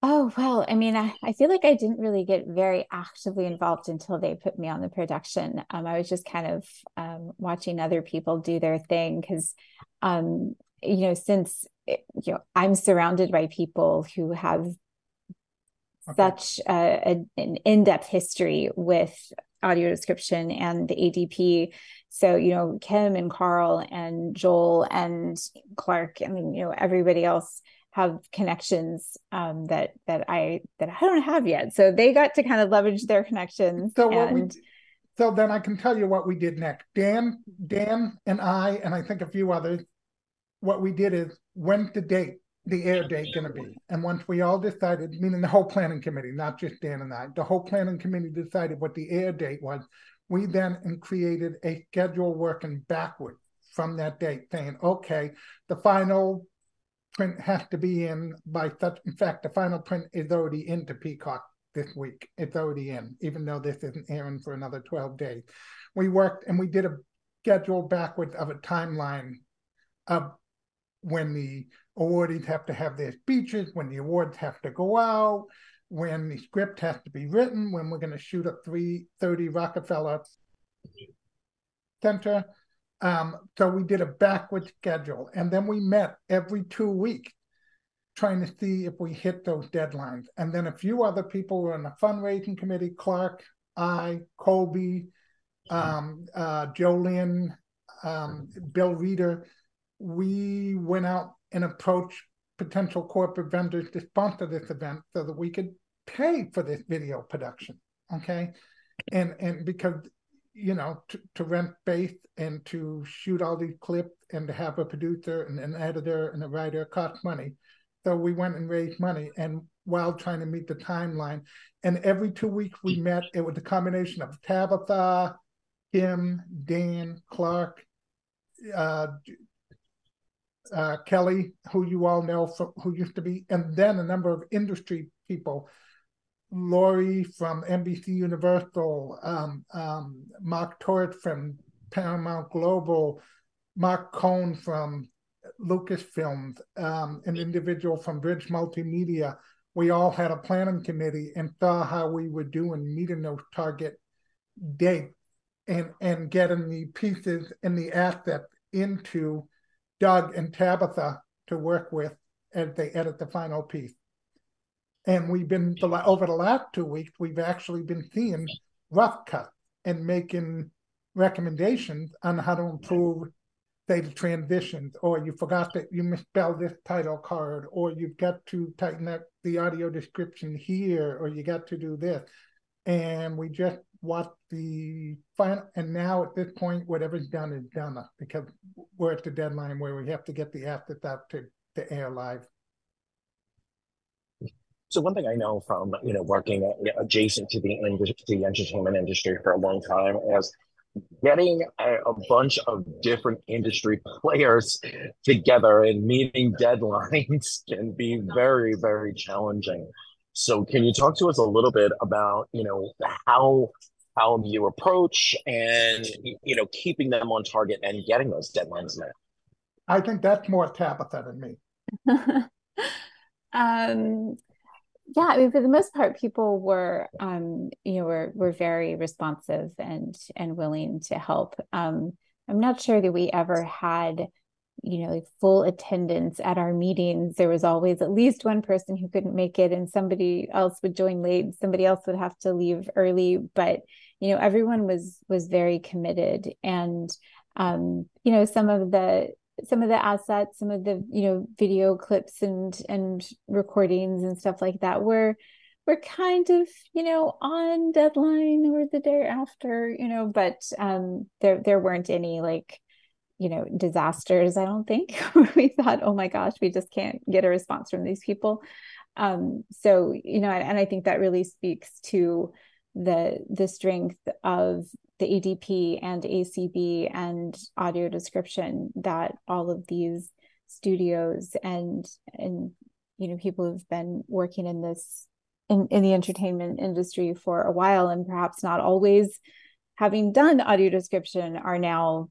Speaker 3: Oh, well, I mean, I, I feel like I didn't really get very actively involved until they put me on the production. Um, I was just kind of um, watching other people do their thing because um, you know, since you know, I'm surrounded by people who have okay. such a, a, an in-depth history with audio description and the ADP. So, you know, Kim and Carl and Joel and Clark, I mean, you know, everybody else have connections um, that that I that I don't have yet. So they got to kind of leverage their connections.
Speaker 5: So what we so then I can tell you what we did next. Dan, Dan and I, and I think a few others, what we did is when's the date, the air date going to be? And once we all decided, meaning the whole planning committee, not just Dan and I, the whole planning committee decided what the air date was. We then created a schedule working backward from that date, saying, okay, the final print has to be in by such. In fact, the final print is already into Peacock this week. It's already in, even though this isn't airing for another 12 days. We worked and we did a schedule backwards of a timeline of when the awardees have to have their speeches, when the awards have to go out, when the script has to be written, when we're going to shoot at 3:30 Rockefeller Center, um, so we did a backward schedule, and then we met every two weeks, trying to see if we hit those deadlines. And then a few other people were in the fundraising committee: Clark, I, Colby, um, uh, um, Bill Reeder. We went out and approached potential corporate vendors to sponsor this event so that we could pay for this video production. Okay, and and because you know, to, to rent space and to shoot all these clips and to have a producer and an editor and a writer cost money. So we went and raised money and while trying to meet the timeline. And every two weeks we met, it was a combination of Tabitha, Kim, Dan, Clark, uh, uh, Kelly, who you all know, from, who used to be, and then a number of industry people Laurie from NBC Universal, um, um, Mark Tort from Paramount Global, Mark Cohn from Lucasfilms, um, an individual from Bridge Multimedia. We all had a planning committee and saw how we were doing meeting those target dates and and getting the pieces and the assets into Doug and Tabitha to work with as they edit the final piece. And we've been over the last two weeks, we've actually been seeing rough cuts and making recommendations on how to improve, say, the transitions, or you forgot that you misspelled this title card, or you've got to tighten up the audio description here, or you got to do this. And we just watched the final, and now at this point, whatever's done is done because we're at the deadline where we have to get the assets out to, to air live.
Speaker 2: So one thing I know from you know working adjacent to the industry, the entertainment industry for a long time is getting a, a, bunch of different industry (laughs) players together and meeting deadlines (laughs) can be very very challenging. So can you talk to us a little bit about you know how how you approach and you know keeping them on target and getting those deadlines met?
Speaker 5: I think that's more Tabitha than me. (laughs)
Speaker 3: um yeah i mean for the most part people were um you know were were very responsive and and willing to help. Um i'm not sure that we ever had you know like full attendance at our meetings. There was always at least one person who couldn't make it and somebody else would join late somebody else would have to leave early. But you know everyone was was very committed and um you know some of the some of the assets some of the you know video clips and and recordings and stuff like that were were kind of you know on deadline or the day after you know but um there there weren't any like you know disasters i don't think. (laughs) We thought oh my gosh we just can't get a response from these people. Um so you know and, and i think that really speaks to the the strength of the ADP and ACB and audio description that all of these studios and and you know people who've been working in this in, in the entertainment industry for a while and perhaps not always having done audio description are now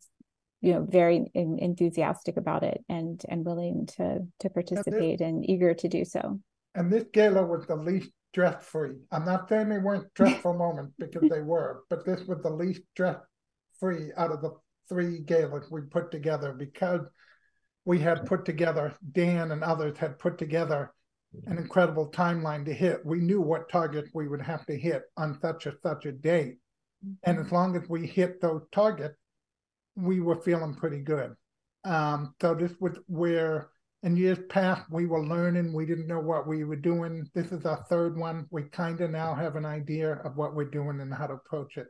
Speaker 3: you know very in, enthusiastic about it and and willing to to participate and, and eager to do so.
Speaker 5: And this gala was the least stress free. I'm not saying they weren't stressful (laughs) moments because they were, but this was the least stress free out of the three galas we put together because we had put together, Dan and others had put together an incredible timeline to hit. We knew what targets we would have to hit on such a such a date. And as long as we hit those targets, we were feeling pretty good. Um, so this was where in years past we were learning, we didn't know what we were doing. This is our third one. We kind of now have an idea of what we're doing and how to approach it.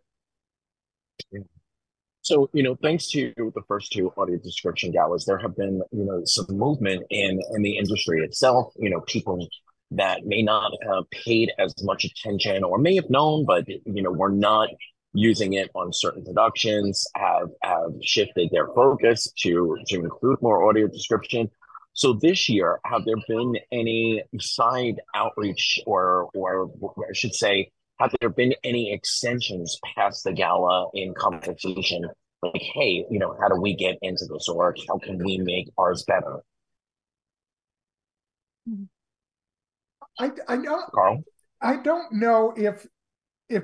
Speaker 2: So, you know, thanks to the first two audio description galas, there have been, you know, some movement in in the industry itself. You know, people that may not have paid as much attention or may have known, but you know, were not using it on certain productions have have shifted their focus to to include more audio description. So this year, have there been any side outreach or or I should say have there been any extensions past the gala in conversation? Like, hey, you know, how do we get into this, or how can we make ours better? Hmm.
Speaker 5: I, I don't,
Speaker 2: Carl,
Speaker 5: I don't know if if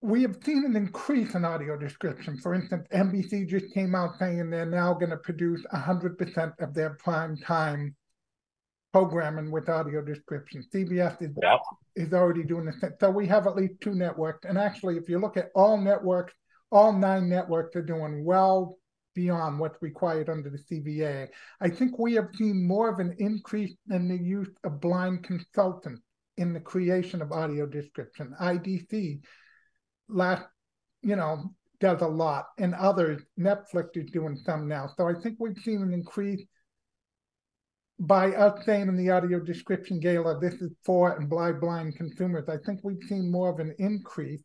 Speaker 5: we have seen an increase in audio description. For instance, NBC just came out saying they're now going to produce 100% of their prime time programming with audio description. CBS is, is already doing this. So we have at least two networks. And actually, if you look at all networks, all nine networks are doing well beyond what's required under the CVAA. I think we have seen more of an increase in the use of blind consultants in the creation of audio description. IDC last, you know, does a lot, and others, Netflix is doing some now. So I think we've seen an increase by us saying in the audio description gala, this is for and blind blind consumers. I think we've seen more of an increase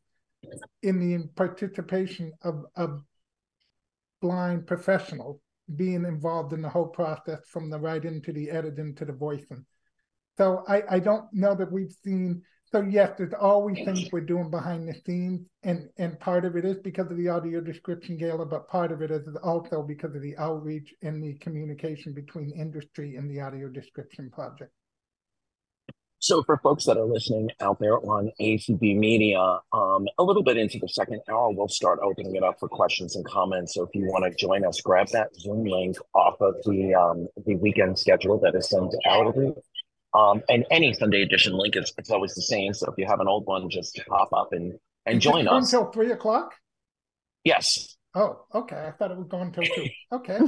Speaker 5: in the participation of, of blind professionals being involved in the whole process from the writing to the editing to the voicing. So I, I don't know that we've seen so yes, there's always things we're doing behind the scenes, and and part of it is because of the audio description gala, but part of it is also because of the outreach and the communication between industry and the audio description project.
Speaker 2: So for folks that are listening out there on ACB Media, um, a little bit into the second hour, we'll start opening it up for questions and comments. So if you want to join us, grab that Zoom link off of the um, the weekend schedule that is sent out. Um, and any Sunday edition link is it's always the same. So if you have an old one, just pop up and and join us
Speaker 5: until three o'clock.
Speaker 2: Yes.
Speaker 5: Oh, okay. I thought it was going till two. Okay.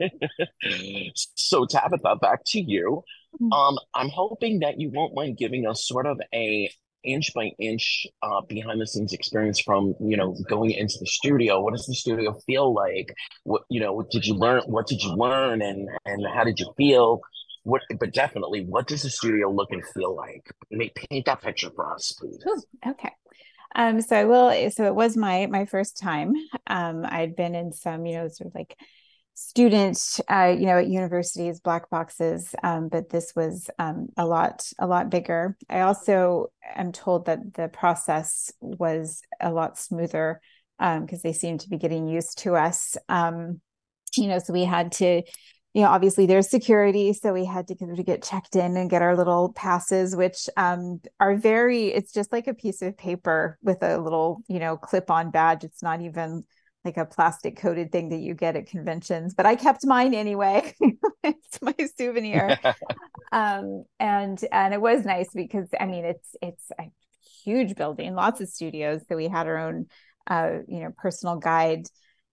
Speaker 5: (laughs)
Speaker 2: so Tabitha, back to you.
Speaker 3: Mm-hmm.
Speaker 2: Um, I'm hoping that you won't mind giving us sort of a inch by inch uh, behind the scenes experience from you know going into the studio what does the studio feel like what you know what did you learn what did you learn and and how did you feel what but definitely what does the studio look and feel like? Make, paint that picture for us please.
Speaker 3: Ooh, okay. Um so i will so it was my my first time. Um i'd been in some you know sort of like student uh you know at universities black boxes um but this was um a lot a lot bigger. I also am told that the process was a lot smoother um because they seemed to be getting used to us. Um you know so we had to you know obviously there's security so we had to, to get checked in and get our little passes which um, are very it's just like a piece of paper with a little you know clip on badge. It's not even like a plastic coated thing that you get at conventions but i kept mine anyway. (laughs) It's my souvenir. (laughs) Um, and and it was nice because i mean it's it's a huge building lots of studios so we had our own uh, you know personal guide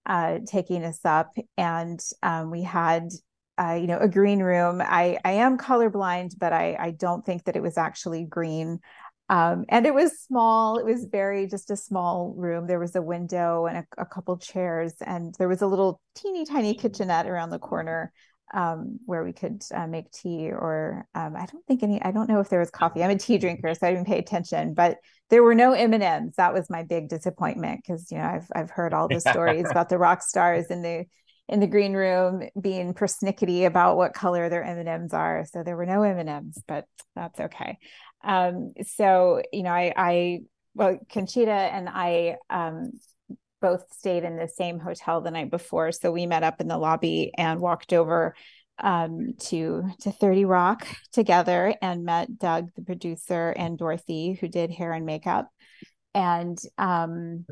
Speaker 3: uh, taking us up. And um, we had uh, you know, a green room. I I am colorblind, but I I don't think that it was actually green. Um, and it was small. It was very just a small room. There was a window and a, a couple chairs, and there was a little teeny tiny kitchenette around the corner um, where we could uh, make tea. Or um, I don't think any. I don't know if there was coffee. I'm a tea drinker, so I didn't pay attention. But there were no M and M's. That was my big disappointment because you know I've I've heard all the (laughs) stories about the rock stars and the in the green room being persnickety about what color their M&Ms are. So there were no M&Ms, but that's okay. Um, so, you know, I, I, well, Conchita and I um, both stayed in the same hotel the night before. So we met up in the lobby and walked over um, to to 30 Rock together and met Doug, the producer, and Dorothy, who did hair and makeup. And um,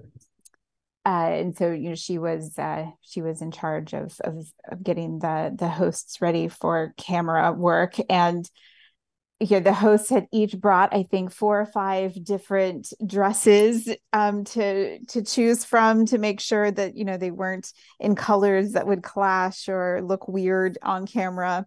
Speaker 3: uh, and so you know she was uh, she was in charge of, of of getting the the hosts ready for camera work and yeah, the hosts had each brought, I think, four or five different dresses um, to to choose from to make sure that you know they weren't in colors that would clash or look weird on camera.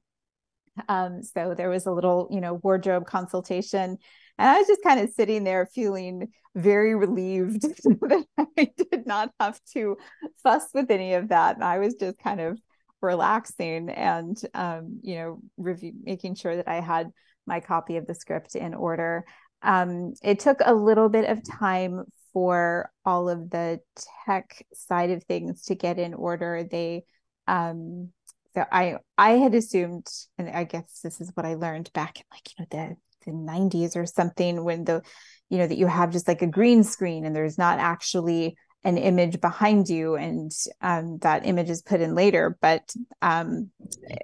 Speaker 3: Um, so there was a little, you know, wardrobe consultation, and I was just kind of sitting there feeling very relieved (laughs) that I did not have to fuss with any of that. I was just kind of relaxing and, um, you know, review, making sure that I had my copy of the script in order. Um, it took a little bit of time for all of the tech side of things to get in order. They, um, so I I had assumed, and I guess this is what I learned back in like you know the the 90s or something when the you know that you have just like a green screen and there's not actually an image behind you and um, that image is put in later. But um,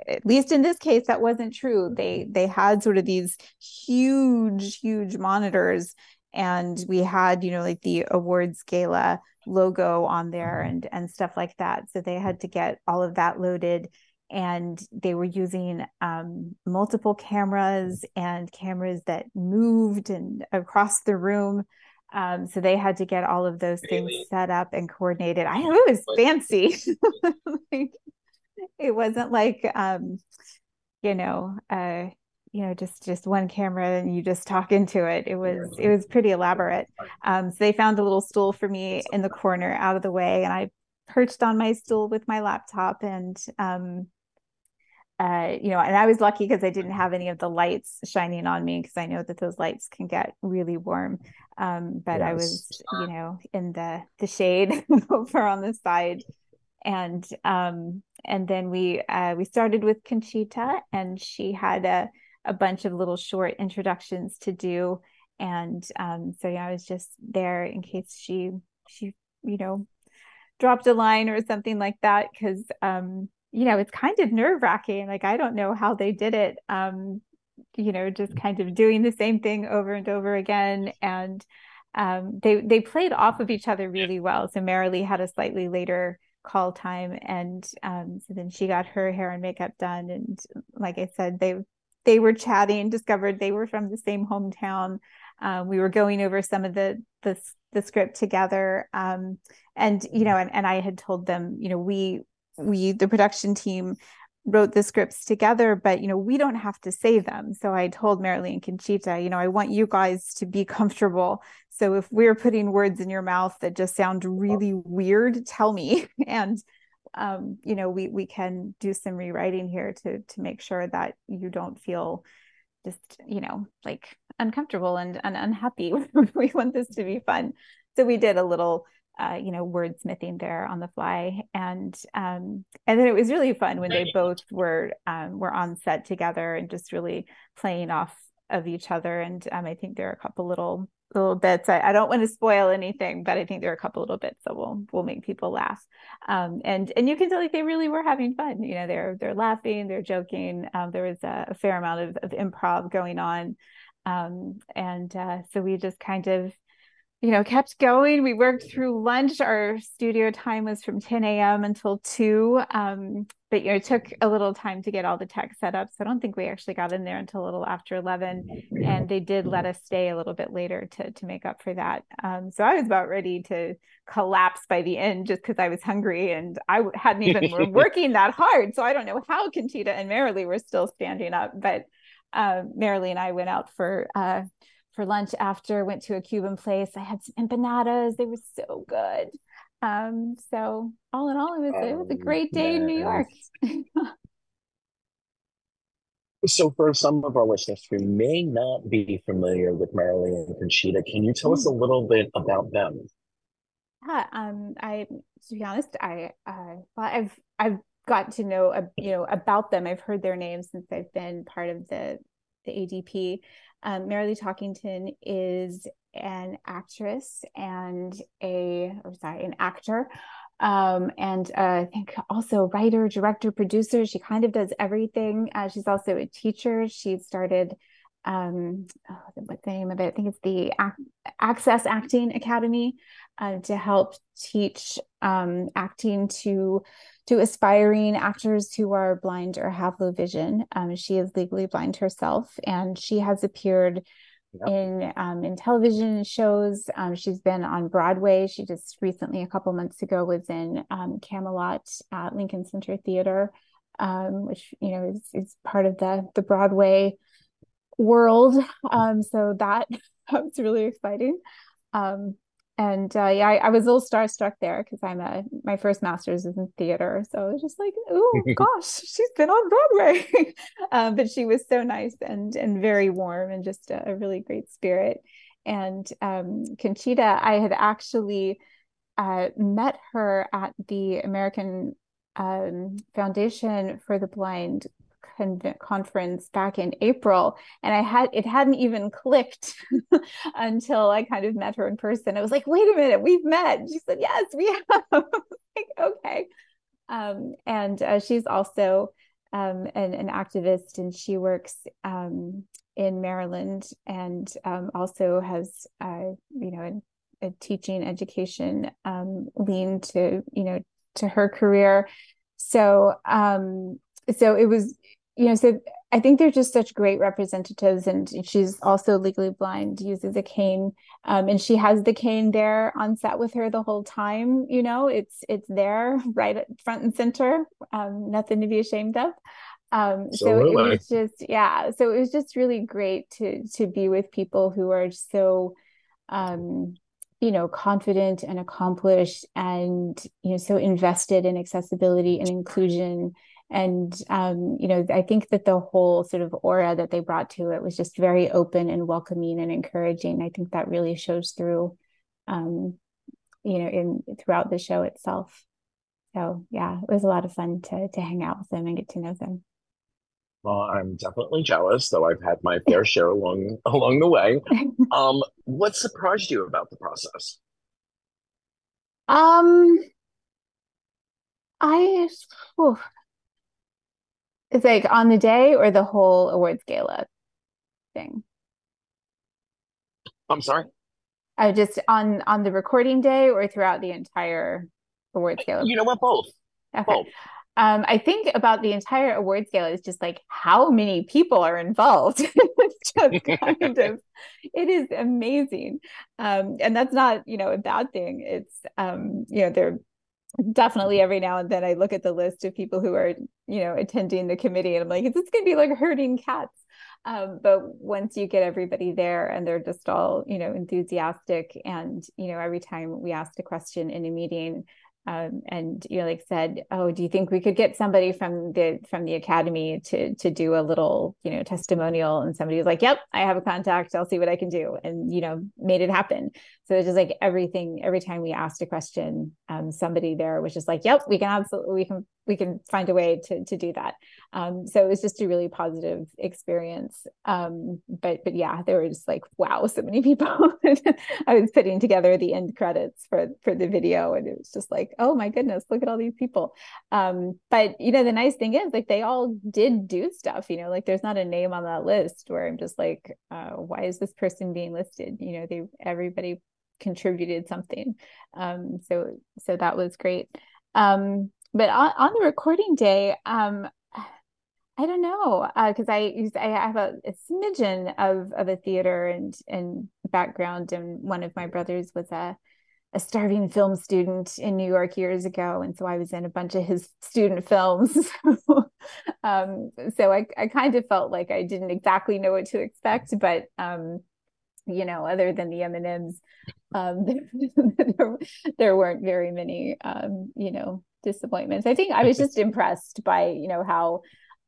Speaker 3: at least in this case that wasn't true. They they had sort of these huge huge monitors and we had you know like the awards gala logo on there and and stuff like that. So they had to get all of that loaded and they were using um, multiple cameras and cameras that moved and across the room um, so they had to get all of those things set up and coordinated. I know it was fancy. (laughs) like, it wasn't like um, you know, uh, you know, just just one camera and you just talk into it. It was it was pretty elaborate. Um, so they found a little stool for me in the corner out of the way, and I perched on my stool with my laptop and um uh, you know, and I was lucky because I didn't have any of the lights shining on me because I know that those lights can get really warm. Um, but yes. I was, you know, in the the shade (laughs) over on the side, and um, and then we uh, we started with Conchita, and she had a a bunch of little short introductions to do, and um, so yeah, I was just there in case she she you know dropped a line or something like that because um you know, it's kind of nerve wracking. Like, I don't know how they did it. Um, you know, just kind of doing the same thing over and over again. And um, they they played off of each other really well. So Marilee had a slightly later call time, and um, so then she got her hair and makeup done. And like I said, they they were chatting, discovered they were from the same hometown. Um, we were going over some of the the, the script together, um, and you know, and, and I had told them, you know, we we the production team wrote the scripts together, but you know, we don't have to say them. So I told Marilee and Conchita, you know, I want you guys to be comfortable. So if we're putting words in your mouth that just sound really weird, tell me. (laughs) And um, you know, we we can do some rewriting here to to make sure that you don't feel just, you know, like uncomfortable and, and unhappy. (laughs) we want this to be fun. So we did a little uh, you know, wordsmithing there on the fly, and um, and then it was really fun when they both were um, were on set together and just really playing off of each other. And um, I think there are a couple little little bits. I, I, don't want to spoil anything, but I think there are a couple little bits that will will make people laugh. Um, and and you can tell like they really were having fun. You know, they're they're laughing, they're joking. Um, there was a, a, fair amount of, of improv going on, um, and uh, so we just kind of you know, kept going. We worked through lunch. Our studio time was from 10 a.m. until 2. Um, but, you know, it took a little time to get all the tech set up. So I don't think we actually got in there until a little after 11. And they did let us stay a little bit later to, to make up for that. Um, so I was about ready to collapse by the end just because I was hungry and I hadn't even been (laughs) working that hard. So I don't know how Conchita and Marilee were still standing up. But um, Marilee and I went out for, uh, for lunch after, went to a Cuban place. I had some empanadas. They were so good. Um, so all in all, it was oh, it was a oh, great day in New York. (laughs)
Speaker 2: so for some of our listeners who may not be familiar with Marilee and Conchita, can you tell us a little bit about them?
Speaker 3: Yeah, um, I to be honest, I uh, well, I've I've got to know uh, you know about them. I've heard their names since I've been part of the the ADP. Um, Marilee Talkington is an actress and a, or sorry, an actor. Um, and uh, I think also writer, director, producer. She kind of does everything. Uh, she's also a teacher. She started um, oh, what's the name of it? I think it's the Access Acting Academy uh, to help teach um, acting to to aspiring actors who are blind or have low vision. Um, she is legally blind herself, and she has appeared yep. in um, in television shows. Um, she's been on Broadway. She just recently, a couple months ago, was in um, Camelot at Lincoln Center Theater, um, which you know is is part of the the Broadway world. Um, so that (laughs) that was really exciting. Um, and uh, yeah, I, I, was a little starstruck there because I'm a my first master's is in theater, so I was just like, oh (laughs) gosh, she's been on Broadway. (laughs) um, but she was so nice and and very warm and just a, a really great spirit. And um, Conchita, I had actually uh, met her at the American um, Foundation for the Blind con- conference back in April, and I had it hadn't even clicked (laughs) until I kind of met her in person. I was like, "Wait a minute, we've met." She said, "Yes, we (laughs) have." (laughs) like, okay, um, and uh, she's also um, an, an, activist, and she works um, in Maryland, and um, also has uh, you know a, a teaching education um, lean to you know to her career. So um, so it was you know, so I think they're just such great representatives. And she's also legally blind, uses a cane, um, and she has the cane there on set with her the whole time. You know, it's it's there, right front and center. Um, nothing to be ashamed of. Um, so it was just yeah. So it was just really great to to be with people who are so, um, you know, confident and accomplished, and you know, so invested in accessibility and inclusion and um, you know i think that the whole sort of aura that they brought to it was just very open and welcoming and encouraging. I think that really shows through um, you know in throughout the show itself. So yeah it was a lot of fun to to hang out with them and get to know them.
Speaker 2: Well i'm definitely jealous though i've had my (laughs) fair share along along the way. (laughs) Um what surprised you about the process?
Speaker 3: Um I oh, it's like on the day or the whole awards gala thing.
Speaker 2: I'm sorry.
Speaker 3: I just on on the recording day or throughout the entire awards gala.
Speaker 2: You know what? Both.
Speaker 3: Okay. Both. Um, I think about the entire awards gala is just like how many people are involved. (laughs) it's just kind of, it is amazing, um, and that's not you know a bad thing. It's um, you know they're definitely every now and then I look at the list of people who are, you know, attending the committee and I'm like, is this going to be like herding cats? Um, but once you get everybody there and they're just all, you know, enthusiastic and, you know, every time we asked a question in a meeting, um, and you know like said oh do you think we could get somebody from the from the academy to to do a little you know testimonial? And somebody was like yep i have a contact. I'll see what i can do. And you know made it happen so it's just like everything every time we asked a question um, somebody there was just like yep we can absolutely we can we can find a way to to do that. Um, so it was just a really positive experience. Um, but but yeah, there were just like wow, so many (laughs) people. I was putting together the end credits for for the video, and it was just like oh my goodness, look at all these people. Um, but you know the nice thing is like they all did do stuff. You know, like there's not a name on that list where I'm just like, uh, why is this person being listed? You know, they everybody contributed something. Um, so so that was great. Um, but on, on the recording day, um, I don't know because uh, I I have a, a, smidgen of of a theater and and background, and one of my brothers was a a starving film student in New York years ago, and so I was in a bunch of his student films. (laughs) um, so I I kind of felt like I didn't exactly know what to expect, but um, you know, other than the M and M's, um, (laughs) there, there weren't very many, um, you know, disappointments. I think I was just impressed by, you know, how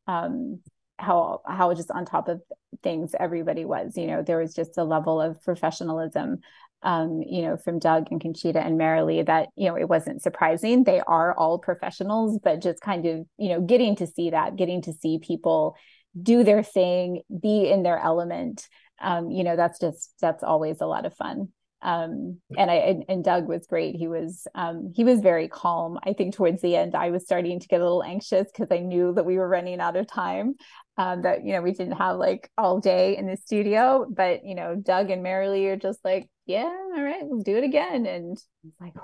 Speaker 3: um how how just on top of things everybody was. You know, there was just a level of professionalism um, you know, from Doug and Conchita and Marilee that, you know, it wasn't surprising. They are all professionals, but just kind of, you know, getting to see that, getting to see people do their thing, be in their element, um, you know, that's just, that's always a lot of fun. Um, and I and, and, Doug was great. He was um, he was very calm. I think towards the end, I was starting to get a little anxious because I knew that we were running out of time. Um, that you know we didn't have like all day in the studio, but you know Doug and Marilee are just like, yeah, all right, we'll do it again. And it's like,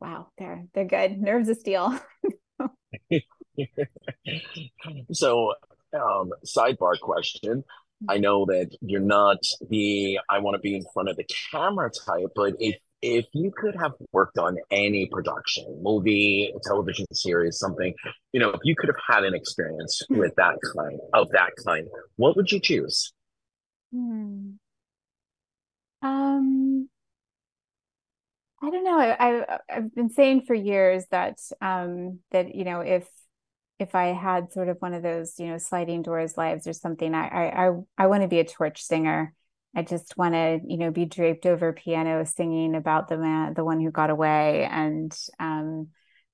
Speaker 3: wow, they're they're good. Nerves of steel. (laughs)
Speaker 2: so, um, sidebar question. I know that you're not the I want to be in front of the camera type, but if if you could have worked on any production, movie, television series, something, you know, if you could have had an experience with that kind of that kind, what would you choose?
Speaker 3: Hmm. Um, I don't know. I, I I've been saying for years that um that you know if if I had sort of one of those, you know, sliding doors lives or something, I I I, want to be a torch singer. I just want to, you know, be draped over piano singing about the man, the one who got away, and um,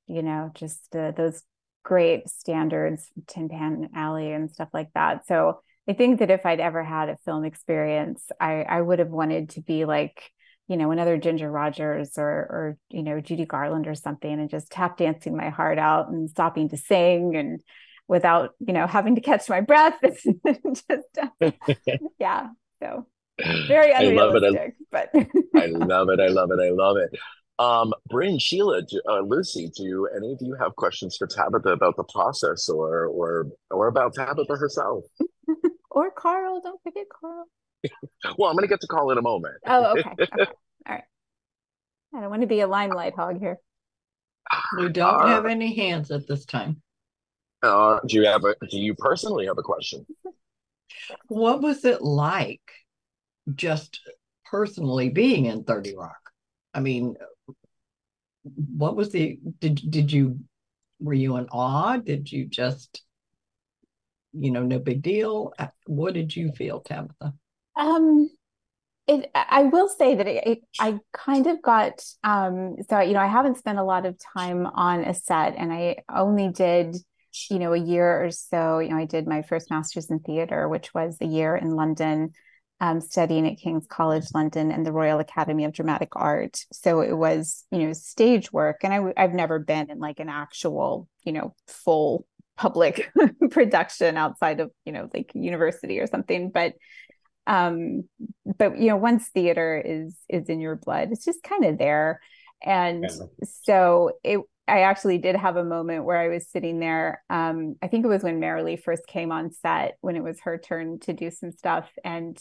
Speaker 3: you know, just uh, those great standards, Tin Pan Alley and stuff like that. So I think that if I'd ever had a film experience, I I would have wanted to be like you know, another Ginger Rogers or, or, you know, Judy Garland or something and just tap dancing my heart out and stopping to sing and without, you know, having to catch my breath. (laughs) just, uh, (laughs) yeah. So very unrealistic, I but
Speaker 2: I love it. I love it. I love it. Um, Bryn, Sheila, uh, Lucy, do any of you have questions for Tabitha about the process or, or, or about Tabitha herself? (laughs)
Speaker 3: or Carl, don't forget Carl. (laughs)
Speaker 2: well, I'm going to get to Carl in a moment.
Speaker 3: Oh, okay. (laughs) okay. All right. I don't want to be a limelight hog here.
Speaker 4: We don't uh, have any hands at this time.
Speaker 2: Uh, do you have a? Do you personally have a question?
Speaker 4: What was it like, just personally being in Thirty Rock? I mean, what was the? Did did you? Were you in awe? Did you just? You know, no big deal. What did you feel, Tabitha?
Speaker 3: Um, it, I will say that it, it, I kind of got, um, so, you know, I haven't spent a lot of time on a set and I only did, you know, a year or so, you know, I did my first master's in theater, which was a year in London, um, studying at King's College London and the Royal Academy of Dramatic Art. So it was, you know, stage work. And I, I've never been in like an actual, you know, full public (laughs) production outside of, you know, like university or something. But um but you know once theater is is in your blood it's just kind of there and yeah. so it I actually did have a moment where I was sitting there. Um, I think it was when Marilee first came on set when it was her turn to do some stuff, and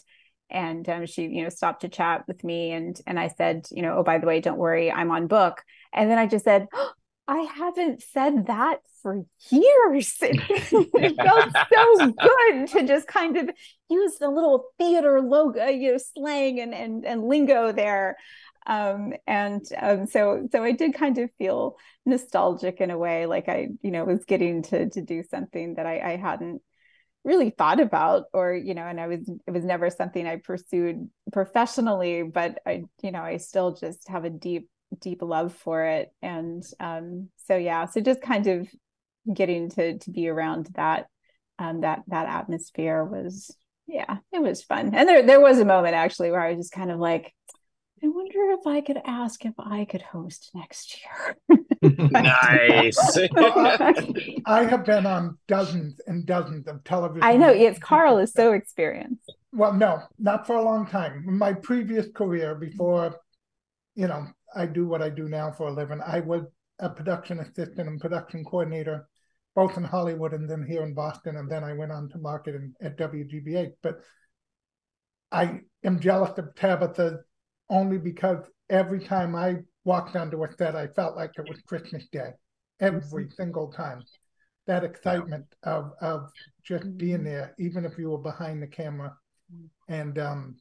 Speaker 3: and um, she you know stopped to chat with me, and and I said, you know, oh by the way, don't worry, I'm on book. And then I just said, oh, I haven't said that for years. (laughs) It, it felt (laughs) so good to just kind of use the little theater logo, you know, slang and and, and lingo there. Um, and um, so so I did kind of feel nostalgic in a way, like I, you know, was getting to to do something that I, I hadn't really thought about or you know and i was it was never something i pursued professionally but i you know i still just have a deep deep love for it. And um, so yeah so just kind of getting to to be around that um, that that atmosphere was yeah it was fun. And there there was a moment actually where i was just kind of like i wonder if i could ask if i could host next year. (laughs) (laughs)
Speaker 2: Nice. (laughs)
Speaker 5: I have been on dozens and dozens of television
Speaker 3: i know it's carl is so experienced.
Speaker 5: Well no not for a long time. My previous career before you know I do what I do now for a living. I was a production assistant and production coordinator, both in Hollywood and then here in Boston, and then I went on to marketing at WGBH. But I am jealous of Tabitha only because every time I walked onto a set, I felt like it was Christmas Day every mm-hmm. single time. That excitement of of just being mm-hmm. there, even if you were behind the camera, mm-hmm. and um,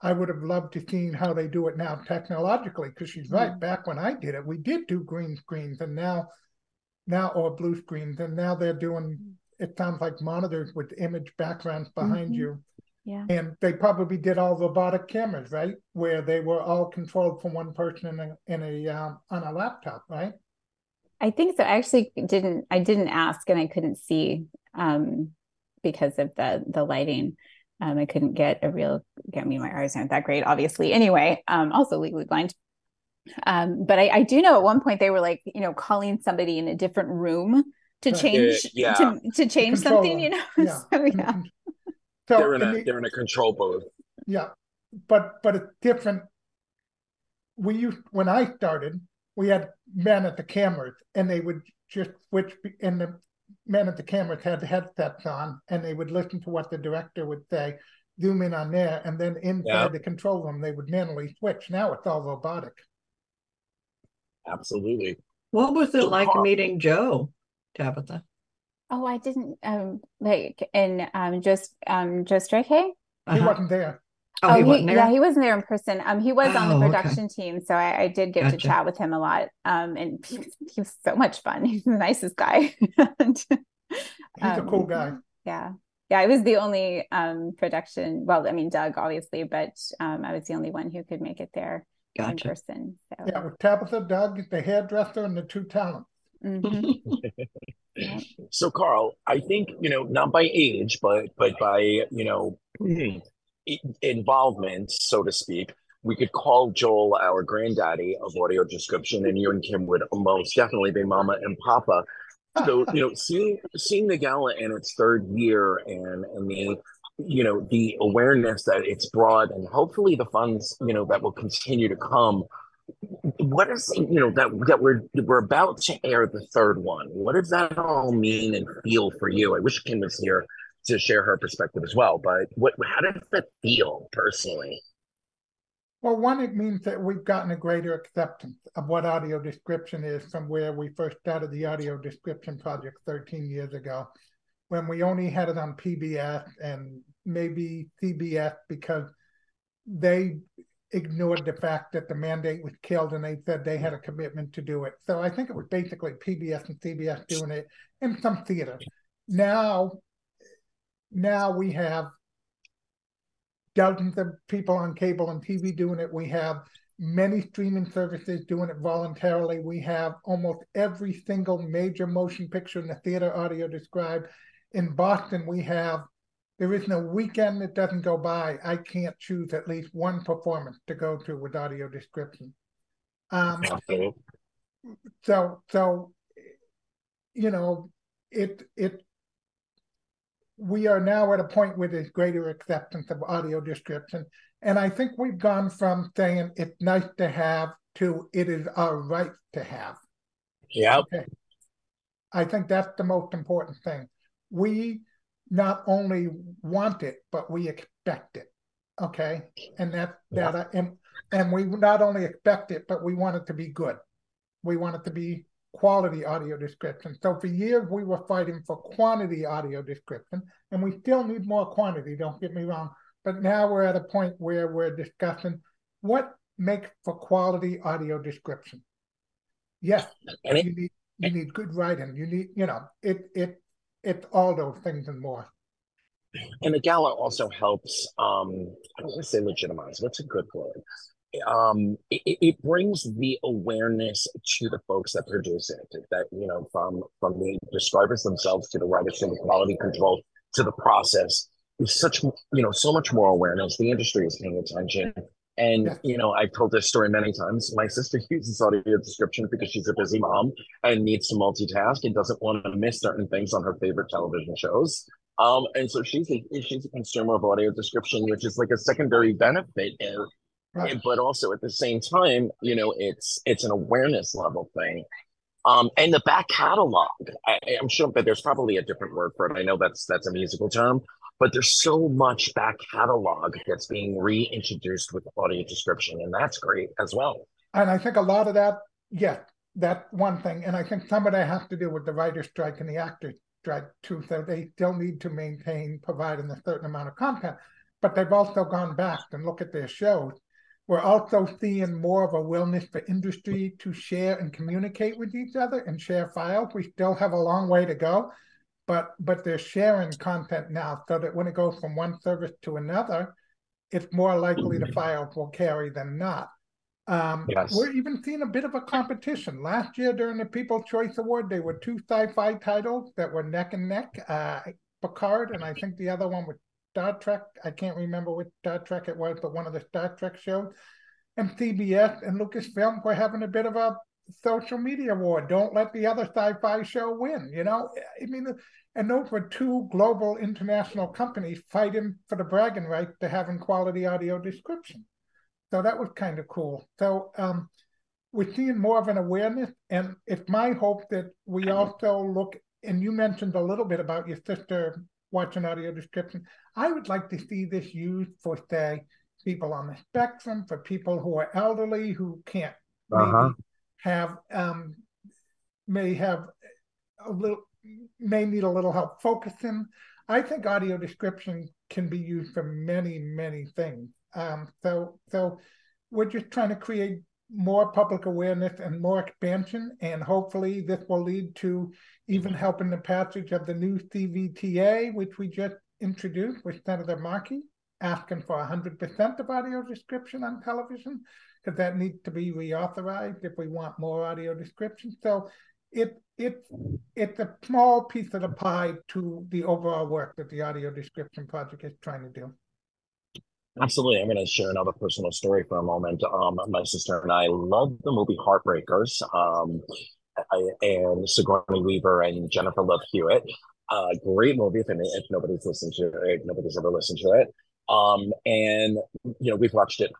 Speaker 5: I would have loved to seen how they do it now technologically because she's right. Mm-hmm. Back when I did it, we did do green screens, and now, now or blue screens, and now they're doing. It sounds like monitors with image backgrounds behind mm-hmm. you.
Speaker 3: Yeah.
Speaker 5: And they probably did all robotic cameras, right? Where they were all controlled from one person in a, in a um, on a laptop, right?
Speaker 3: I think so. I actually didn't. I didn't ask, and I couldn't see um, because of the the lighting. Um, I couldn't get a real. I mean, my eyes aren't that great, obviously. Anyway, um, also legally blind. Um, but I, I do know at one point they were like, you know, calling somebody in a different room to change
Speaker 2: Yeah.
Speaker 3: to, to change something, you know. (laughs)
Speaker 5: Yeah.
Speaker 3: so yeah.
Speaker 5: So
Speaker 2: they're in
Speaker 5: in
Speaker 2: a
Speaker 5: the-
Speaker 2: they're in a control booth.
Speaker 5: Yeah, but but it's different. We used when I started, we had men at the cameras, and they would just switch, be- and the men at the cameras had the headsets on, and they would listen to what the director would say, zoom in on there, and then inside
Speaker 2: Yeah.
Speaker 5: the control room they would manually switch. Now it's all robotic.
Speaker 2: Absolutely.
Speaker 4: What was it like
Speaker 2: Carl-
Speaker 4: meeting Joe, Tabitha?
Speaker 3: Oh, I didn't um like in um just um Joe Strechay.
Speaker 5: He
Speaker 4: Uh-huh.
Speaker 5: wasn't there.
Speaker 4: Oh, he wasn't there.
Speaker 3: yeah, he wasn't there in person. Um, he was on the
Speaker 4: Oh, okay.
Speaker 3: production team, so I, I did get to chat with him a lot. Um, and he, was- he was so much fun. (laughs) He's the nicest guy. And, (laughs)
Speaker 5: He's a cool
Speaker 3: um,
Speaker 5: guy.
Speaker 3: Yeah, yeah. I was the only um production. Well, I mean, Doug obviously, but um, I was the only one who could make it there in person. So,
Speaker 5: Yeah, with Tabitha, Doug, the hairdresser, and the two talents. (laughs)
Speaker 3: mhm.
Speaker 2: So, Carl, I think you know, not by age, but but by you know, i- (clears throat) involvement, so to speak. We could call Joel our granddaddy of audio description, and you and Kim would most definitely be Mama and Papa. So, (laughs) you know, seeing seeing the gala in its third year, and and the you know the awareness that it's brought, and hopefully the funds you know that will continue to come what is you know that that we're we're about to air the third one what does that all mean and feel for you i wish kim was here to share her perspective as well but what how does that feel personally
Speaker 5: Well, one, it means that we've gotten a greater acceptance of what audio description is from where we first started the audio description project 13 years ago, when we only had it on PBS and maybe CBS because they ignored the fact that the mandate was killed and they said they had a commitment to do it. So I think it was basically PBS and CBS doing it in some theater. Now, now we have dozens of people on cable and TV doing it. We have many streaming services doing it voluntarily. We have almost every single major motion picture in the theater audio described. In Boston, we have, there is no weekend that doesn't go by. I can't choose at least one performance to go to with audio description. Um, so, so, you know, it, it, we are now at a point where there's greater acceptance of audio description. And I think we've gone from saying it's nice to have to it is our right to have.
Speaker 2: yeah
Speaker 5: Okay. I think that's the most important thing. We not only want it, but we expect it. Okay. And that that I and and we not only expect it, but we want it to be good. We want it to be quality audio description. So for years we were fighting for quantity audio description, and we still need more quantity, don't get me wrong. But now we're at a point where we're discussing what makes for quality audio description. Yes, you need you need good writing. You need, you know, it it it's all those things and more.
Speaker 2: and the gala also helps um i don't want to say legitimize what's a good word um it, it- brings the awareness to the folks that produce it that you know from from the describers themselves to the writers to the quality control to the process. There's such you know so much more awareness. The industry is paying attention. And you know i've told this story many times. My sister uses audio description because she's a busy mom and needs to multitask and doesn't want to miss certain things on her favorite television shows. Um, and so she's a she's a consumer of audio description, which is like a secondary benefit, and,
Speaker 5: Right.
Speaker 2: but also at the same time, you know, it's it's an awareness level thing. Um, and the back catalog, I, I'm sure that there's probably a different word for it. I know that's that's a musical term, but there's so much back catalog that's being reintroduced with audio description, and that's great as well.
Speaker 5: And I think a lot of that, yeah, that one thing. And I think some of that has to do with the writer's strike and the actor's strike too. So they still need to maintain providing a certain amount of content. But they've also gone back and look at their shows. We're also seeing more of a willingness for industry to share and communicate with each other and share files. We still have a long way to go, but but they're sharing content now so that when it goes from one service to another, it's more likely the files will carry than not. Um,
Speaker 2: Yes.
Speaker 5: We're even seeing a bit of a competition. Last year during the People's Choice Award, there were two sci-fi titles that were neck and neck. Uh, Picard, and I think the other one was Star Trek. I can't remember which Star Trek it was, but one of the Star Trek shows. And CBS and Lucasfilm were having a bit of a social media war. Don't let the other sci-fi show win. You know, I mean, and those were two global international companies fighting for the bragging right to having quality audio description. So that was kind of cool. So um, we're seeing more of an awareness, and it's my hope that we also look. And you mentioned a little bit about your sister watching audio description. I would like to see this used for, say, people on the spectrum, for people who are elderly who can't uh-huh. have um, may have a little may need a little help focusing. I think audio description can be used for many many things. Um, so so we're just trying to create more public awareness and more expansion, and hopefully this will lead to even helping the passage of the new CVTA, which we just introduced with Senator Markey, asking for 100% of audio description on television, because that needs to be reauthorized if we want more audio description. So it it it's a small piece of the pie to the overall work that the audio description project is trying to do.
Speaker 2: Absolutely. I'm going to share another personal story for a moment. Um, my sister and I love the movie Heartbreakers. Um, I, and Sigourney Weaver and Jennifer Love Hewitt. Uh, great movie if, if nobody's listened to it, nobody's ever listened to it. Um, and you know, we've watched it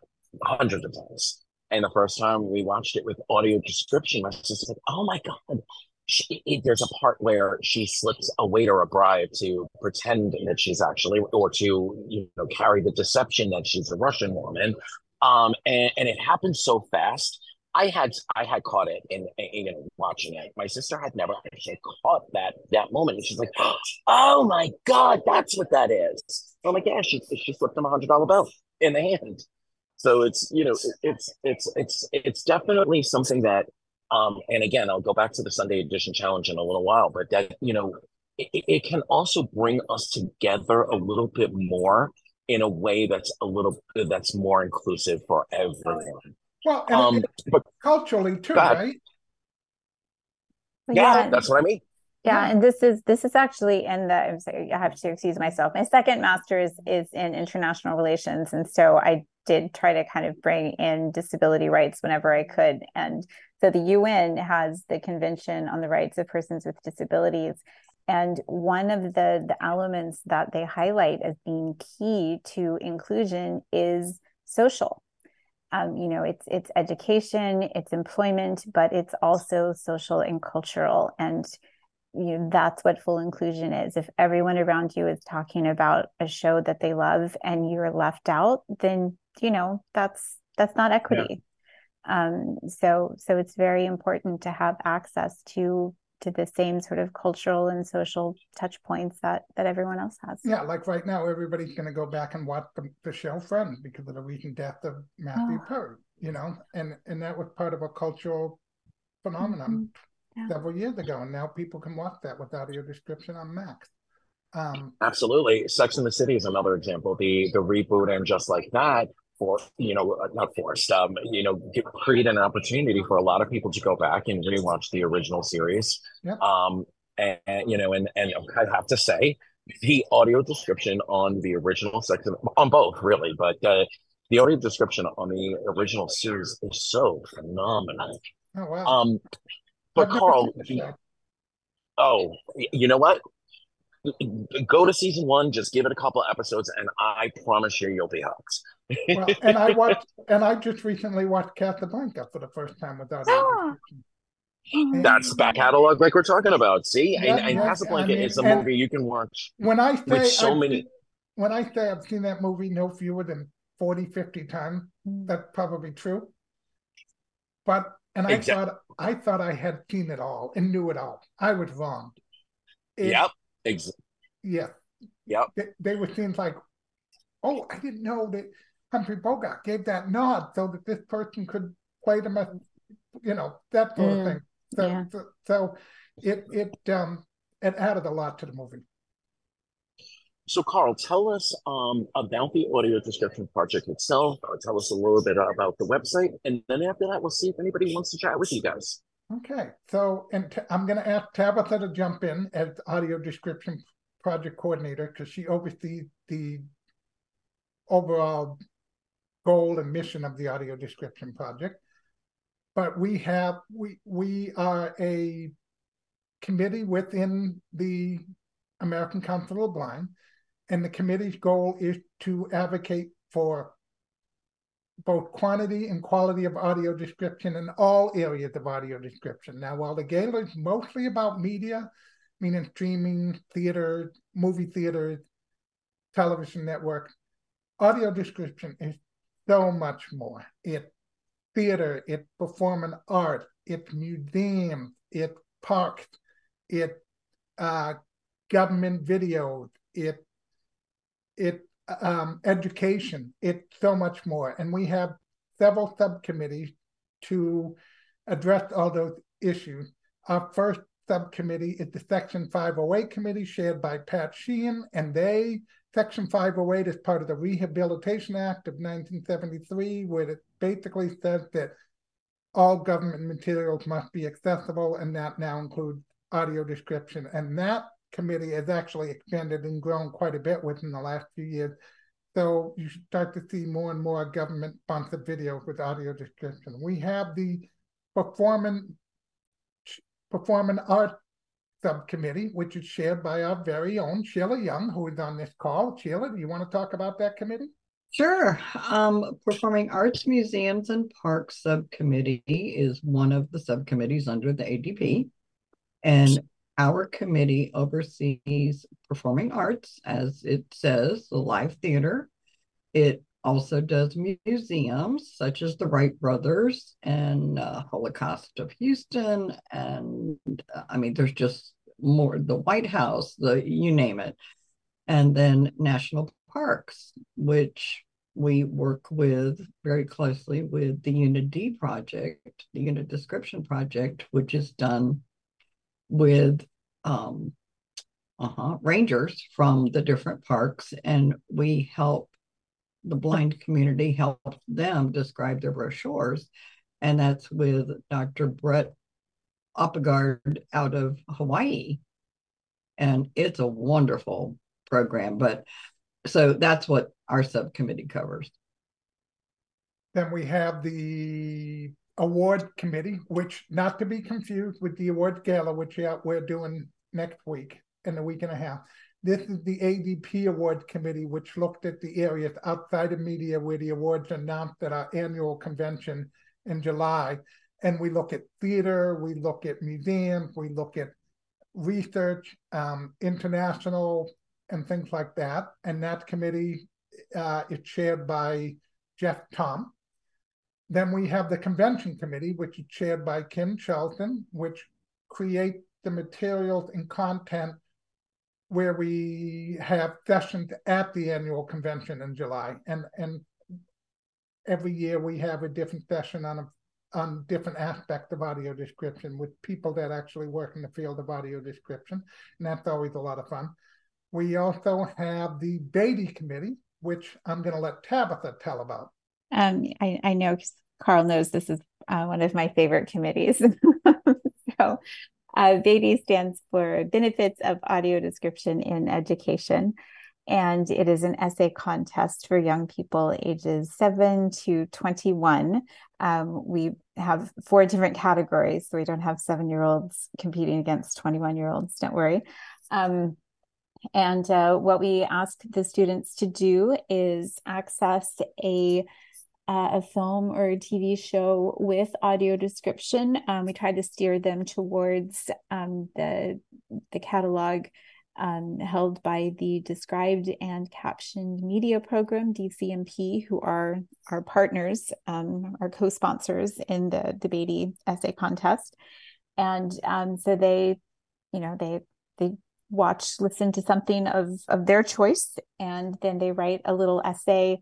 Speaker 2: hundreds of times. And the first time we watched it with audio description, my sister's like, "Oh my god, she, it, there's a part where she slips a waiter a bribe to pretend that she's actually, or to you know, carry the deception that she's a Russian woman. Um, and, and it happens so fast. I had I had caught it in, in, watching it. My sister had never actually caught that that moment, and she's like, "Oh my god, that's what that is." I'm like, "Yeah, she she slipped him a hundred dollar bill in the hand." So it's you know it's it's it's it's definitely something that um, and again, I'll go back to the Sunday edition challenge in a little while, but that, you know, it, it can also bring us together a little bit more in a way that's a little that's more inclusive for everyone.
Speaker 5: Well, um, but culturally too, right?
Speaker 2: Yeah, yeah, that's what I mean.
Speaker 3: Yeah, and this is this is actually in the I'm sorry, I have to excuse myself. My second master's is in international relations, and so I did try to kind of bring in disability rights whenever I could. And so the UN has the Convention on the Rights of Persons with Disabilities. And one of the, the elements that they highlight as being key to inclusion is social. Um, you know, it's it's education, it's employment, but it's also social and cultural. And you know, that's what full inclusion is. If everyone around you is talking about a show that they love and you're left out, then you know that's that's not equity. Um, so so it's very important to have access to to the same sort of cultural and social touch points that that everyone else has.
Speaker 5: Yeah, like right now, everybody's going to go back and watch the, the show Friends because of the recent death of Matthew oh. Perry. You know, and and that was part of a cultural phenomenon mm-hmm. yeah. several years ago, and now people can watch that with audio description on Max.
Speaker 2: Um, Absolutely, Sex in the City is another example. The the reboot and just like that for you know uh, not forced um you know create an opportunity for a lot of people to go back and rewatch the original series. Yep. um and, and, you know and and i have to say the audio description on the original section on both really but uh, the audio description on the original series is so phenomenal.
Speaker 5: Oh wow.
Speaker 2: Um but carl oh you know what? Go to season one just give it a couple episodes and i promise you you'll be hooked
Speaker 5: well, and I watched, and I just recently watched Casablanca for the first time without. Oh.
Speaker 2: That's the back catalog like we're talking about. See, yeah, and, and yes, Casablanca I mean, is a movie you can watch.
Speaker 5: When I say
Speaker 2: so
Speaker 5: I've
Speaker 2: many,
Speaker 5: seen, when I say I've seen that movie no fewer than 40, 50 times, that's probably true. But and I exactly. thought I thought I had seen it all and knew it all. I was wrong.
Speaker 2: It, yep. Ex-
Speaker 5: yeah.
Speaker 2: Yep.
Speaker 5: They, they were things like, oh, I didn't know that Humphrey Bogart gave that nod so that this person could play them as, you know, that sort mm, of thing. So, yeah. so, so it it um it added a lot to the movie.
Speaker 2: So, Carl, tell us um, about the audio description project itself. Or tell us a little bit about the website, and then after that, we'll see if anybody wants to chat with you guys.
Speaker 5: Okay, so and t- I'm going to ask Tabitha to jump in as audio description project coordinator because she oversees the overall goal and mission of the audio description project. But we have we we are a committee within the American Council of Blind, and the committee's goal is to advocate for both quantity and quality of audio description in all areas of audio description. Now, while the gala is mostly about media, meaning streaming, theater, movie theaters, television network, audio description is so much more. It theater, it performing art, it museums, it parks, it uh, government videos, it it um, education, it so much more. And we have several subcommittees to address all those issues. Our first subcommittee is the Section 508 committee chaired by Pat Sheehan, and they Section 508 is part of the Rehabilitation Act of 1973, where it basically says that all government materials must be accessible, and that now includes audio description. And that committee has actually expanded and grown quite a bit within the last few years. So you should start to see more and more government sponsored videos with audio description. We have the performing performing art subcommittee, which is chaired by our very own Sheila Young, who is on this call. Sheila, do you want to talk about that committee?
Speaker 4: Sure. Um, Performing Arts Museums and Parks Subcommittee is one of the subcommittees under the ADP. And our committee oversees performing arts, as it says, the live theater. It also does museums such as the Wright Brothers and uh, Holocaust of Houston. And uh, I mean, there's just more, the White House, the you name it. And then national parks, which we work with very closely with the Unit D project, the UniDescription project, which is done with um, uh-huh, rangers from the different parks, and we help the blind community help them describe their brochures, and that's with Dr. Brett Oppegaard out of Hawaii, and it's a wonderful program. But so that's what our subcommittee covers.
Speaker 5: Then we have the award committee, which not to be confused with the award gala, which we're doing next week in a week and a half. This is the ADP award committee, which looked at the areas outside of media where the awards are announced at our annual convention in July. And we look at theater, we look at museums, we look at research, um, international, and things like that. And that committee uh, is chaired by Jeff Tom. Then we have the convention committee, which is chaired by Kim Charlton, which create the materials and content where we have sessions at the annual convention in July. And and every year we have a different session on a on different aspects of audio description with people that actually work in the field of audio description. And that's always a lot of fun. We also have the Beatty Committee, which I'm going to let Tabitha tell about.
Speaker 3: Um, I, I know Carl knows this is uh, one of my favorite committees. (laughs) so, uh, stands for Benefits of Audio Description in Education. And it is an essay contest for young people ages 7 to 21. Um, we have four different categories, so we don't have seven year olds competing against 21 year olds, don't worry. Um, and uh, what we ask the students to do is access a uh, a film or a TV show with audio description. Um, we try to steer them towards um, the the catalog um, held by the Described and Captioned Media Program (DCMP), who are our partners, um, our co-sponsors in the the Beatty essay contest, and um, so they, you know, they they watch, listen to something of of their choice, and then they write a little essay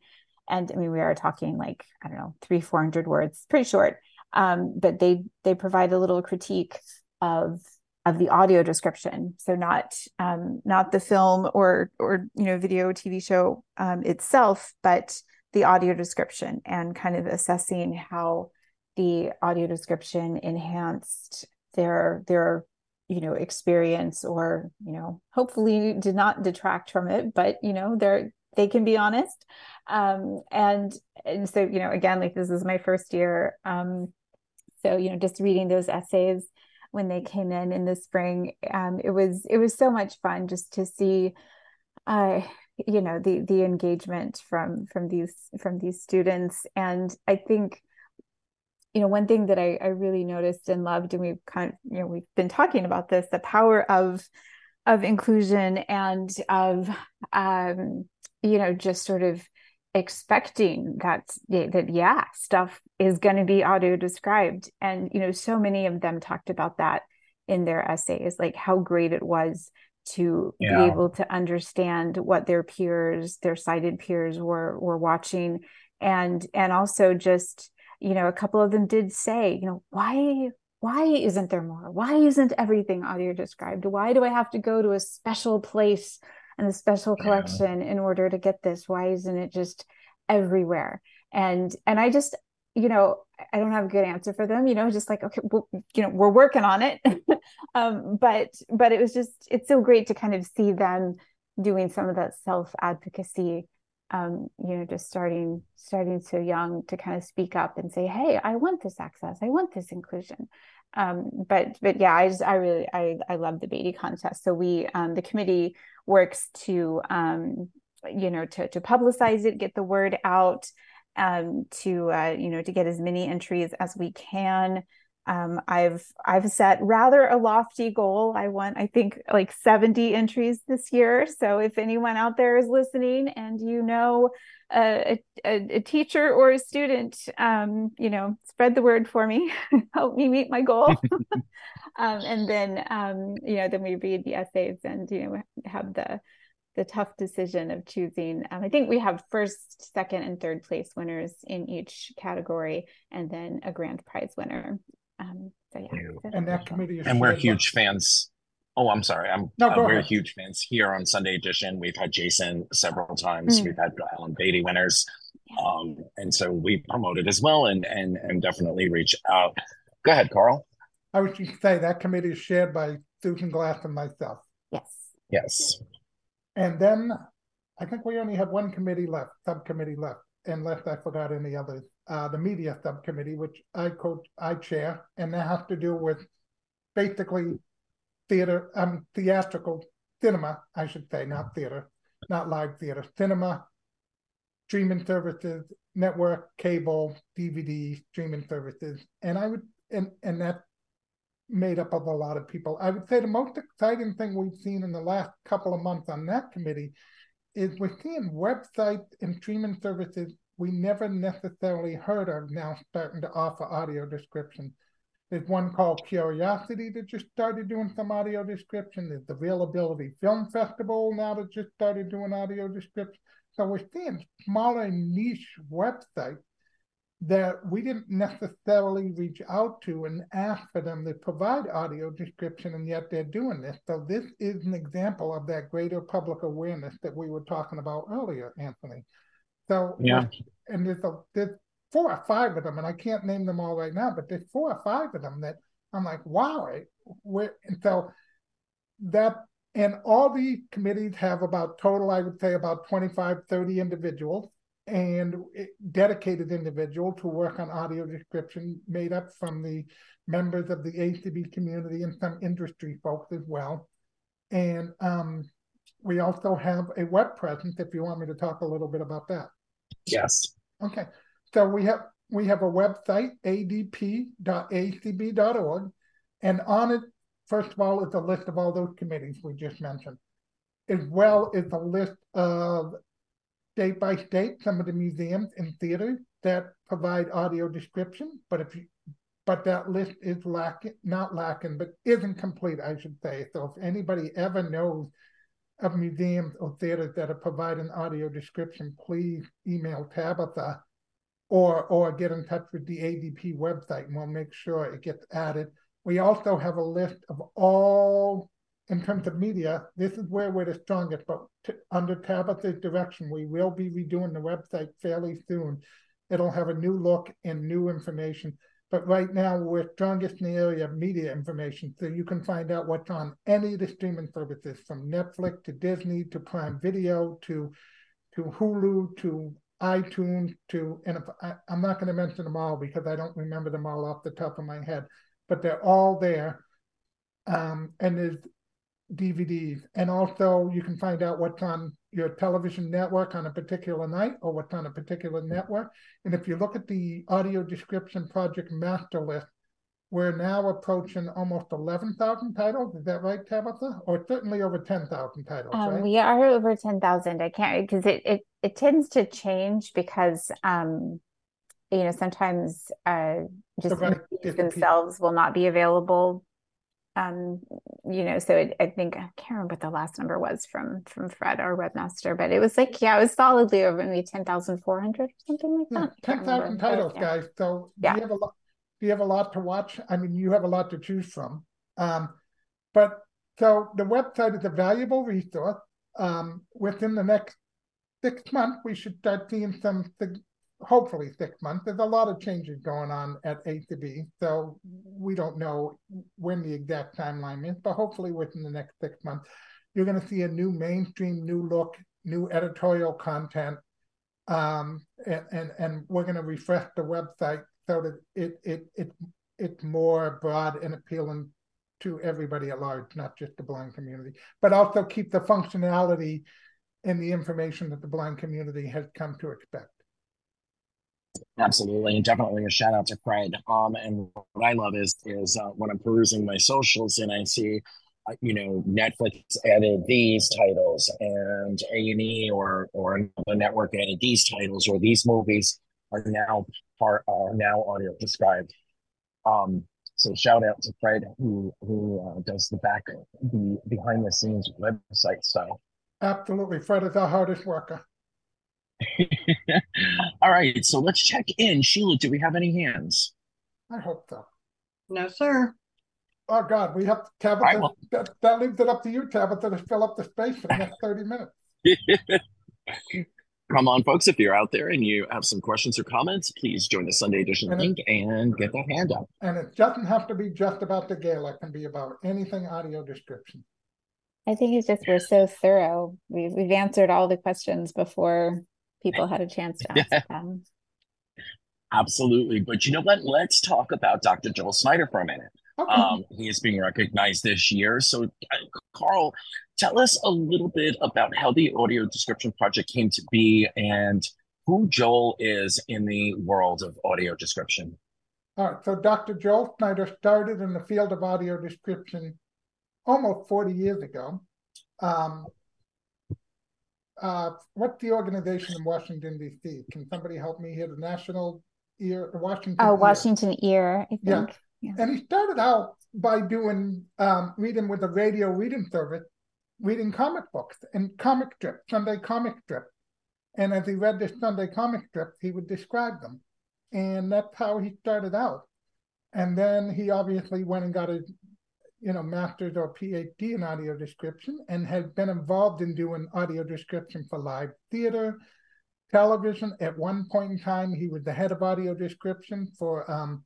Speaker 3: and I mean we are talking like I don't know three four hundred words, pretty short. Um, but they they provide a little critique of of the audio description, so not um, not the film or or you know video TV show um, itself, but the audio description and kind of assessing how the audio description enhanced their their you know experience or you know hopefully did not detract from it but you know they're they can be honest. Um and and so you know again like this is my first year. Um so you know just reading those essays when they came in in the spring um it was it was so much fun just to see uh you know the the engagement from from these from these students. And i think you know one thing that I, I really noticed and loved and we've kind of you know we've been talking about this the power of of inclusion and of um you know just sort of expecting that that yeah stuff is going to be audio described and you know so many of them talked about that in their essays like how great it was to yeah. be able to understand what their peers their sighted peers were were watching. And and also just you know a couple of them did say you know why why isn't there more? Why isn't everything audio described why do i have to go to a special place and a special collection yeah. in order to get this why isn't it just everywhere and and i just you know i don't have a good answer for them you know just like okay well, you know we're working on it (laughs) um but but it was just it's so great to kind of see them doing some of that self advocacy um, you know, just starting starting so young to kind of speak up and say, "Hey, I want this access. I want this inclusion." Um, but but yeah, I just I really I I love the Beatty contest. So we um, the committee works to um, you know to to publicize it, get the word out, um, to uh, you know to get as many entries as we can. Um, I've I've set rather a lofty goal. I want I think like 70 entries this year. So if anyone out there is listening and you know a, a, a teacher or a student, um, you know, spread the word for me, (laughs) help me meet my goal. (laughs) um, and then um, you know then we read the essays and you know have the the tough decision of choosing. Um, I think we have first, second, and third place winners in each category, and then a grand prize winner. Um, so yeah,
Speaker 5: and that committee
Speaker 2: and we're huge fans. Oh, I'm sorry. I'm no, uh, we're ahead. huge fans here on Sunday Edition. We've had Jason several times. Mm. We've had Alan Beatty winners, yeah. um, and so we promote it as well, and and and definitely reach out. Go ahead, Carl.
Speaker 5: I was just say that committee is shared by Susan Glass and myself.
Speaker 3: Yes.
Speaker 2: Yes.
Speaker 5: And then I think we only have one committee left, subcommittee left, unless I forgot any others uh, the media subcommittee, which I coach, I chair, and that has to do with basically theater, um, theatrical cinema, I should say, not theater, not live theater, cinema, streaming services, network, cable, DVD, streaming services, and I would, and and that made up of a lot of people. I would say the most exciting thing we've seen in the last couple of months on that committee is we're seeing websites and streaming services we never necessarily heard of now starting to offer audio description. There's one called Curiosity that just started doing some audio description. There's the Availability Film Festival now that just started doing audio description. So we're seeing smaller niche websites that we didn't necessarily reach out to and ask for them to provide audio description, and yet they're doing this. So this is an example of that greater public awareness that we were talking about earlier, Anthony. So
Speaker 2: yeah,
Speaker 5: and there's a there's four or five of them, and I can't name them all right now, but there's four or five of them that I'm like, wow, where and so that and all the committees have about total, I would say about 25, 30 individuals and dedicated individual to work on audio description made up from the members of the ACB community and some industry folks as well. And um, we also have a web presence if you want me to talk a little bit about that.
Speaker 2: Yes.
Speaker 5: Okay. So we have we have a website, adp.acb.org, and on it, first of all, is a list of all those committees we just mentioned, as well as a list of state by state some of the museums and theaters that provide audio description. But if you but that list is lacking, not lacking, but isn't complete, I should say. So if anybody ever knows of museums or theaters that are providing audio description, please email Tabitha or or get in touch with the ADP website and we'll make sure it gets added. We also have a list of all, in terms of media, this is where we're the strongest, but t- under Tabitha's direction, we will be redoing the website fairly soon. It'll have a new look and new information. But right now, we're strongest in the area of media information. So you can find out what's on any of the streaming services from Netflix to Disney to Prime Video to to Hulu to iTunes to, and if, I, I'm not going to mention them all because I don't remember them all off the top of my head, but they're all there. Um, and there's DVDs. And also, you can find out what's on your television network on a particular night or what's on a particular network. And if you look at the audio description project master list, we're now approaching almost 11,000 titles. Is that right, Tabitha? Or certainly over 10,000 titles, um, right?
Speaker 3: We are over 10,000. I can't, because it, it, it tends to change because, um, you know, sometimes uh, just right. themselves will not be available um, you know, so it, I think I can't remember what the last number was from from Fred our webmaster, but it was like yeah, it was solidly over maybe ten thousand four hundred or something like that.
Speaker 5: ten thousand titles,
Speaker 3: but,
Speaker 5: yeah. guys. So yeah. you have a lot. You have a lot to watch. I mean, you have a lot to choose from. Um, but so the website is a valuable resource. Um, within the next six months, we should start seeing some hopefully six months. There's a lot of changes going on at A to B, so we don't know when the exact timeline is, but hopefully within the next six months, you're going to see a new mainstream, new look, new editorial content, um, and, and and we're going to refresh the website so that it it it it's more broad and appealing to everybody at large, not just the blind community, but also keep the functionality and the information that the blind community has come to expect.
Speaker 2: Absolutely, and definitely a shout out to Fred. Um, and what I love is is uh, when I'm perusing my socials and I see, uh, you know, Netflix added these titles and A and E or or another network added these titles or these movies are now part are now audio described. Um, so shout out to Fred who who uh, does the back the behind the scenes website stuff.
Speaker 5: Absolutely, Fred is our hardest worker. (laughs)
Speaker 2: All right, so let's check in. Sheila, do we have any hands?
Speaker 5: I hope so.
Speaker 4: No, sir.
Speaker 5: Oh God, we have Tabitha. Right, well. that, that leaves it up to you, Tabitha, to fill up the space for the next thirty minutes. (laughs)
Speaker 2: Come on, folks! If you're out there and you have some questions or comments, please join the Sunday edition and link it, and get that hand up.
Speaker 5: And it doesn't have to be just about the gala; it can be about anything audio description.
Speaker 3: I think it's just we're so thorough. We've we've answered all the questions before people (laughs) had a chance to ask them.
Speaker 2: Absolutely. But you know what? Let's talk about Dr. Joel Snyder for a minute. Okay. Um, he is being recognized this year. So, uh, Carl, tell us a little bit about how the audio description project came to be and who Joel is in the world of audio description.
Speaker 5: All right. So, Dr. Joel Snyder started in the field of audio description almost 40 years ago. Um, uh, what's the organization in Washington D.C.? Can somebody help me here? The National Ear, Washington.
Speaker 3: Oh, Washington Ear. I think.
Speaker 5: Yeah. yeah. And he started out by doing um, reading with a radio reading service, reading comic books and comic strips, Sunday comic strips. And as he read the Sunday comic strips, he would describe them, and that's how he started out. And then he obviously went and got his you know, master's or PhD in audio description and had been involved in doing audio description for live theater, television. At one point in time, he was the head of audio description for um,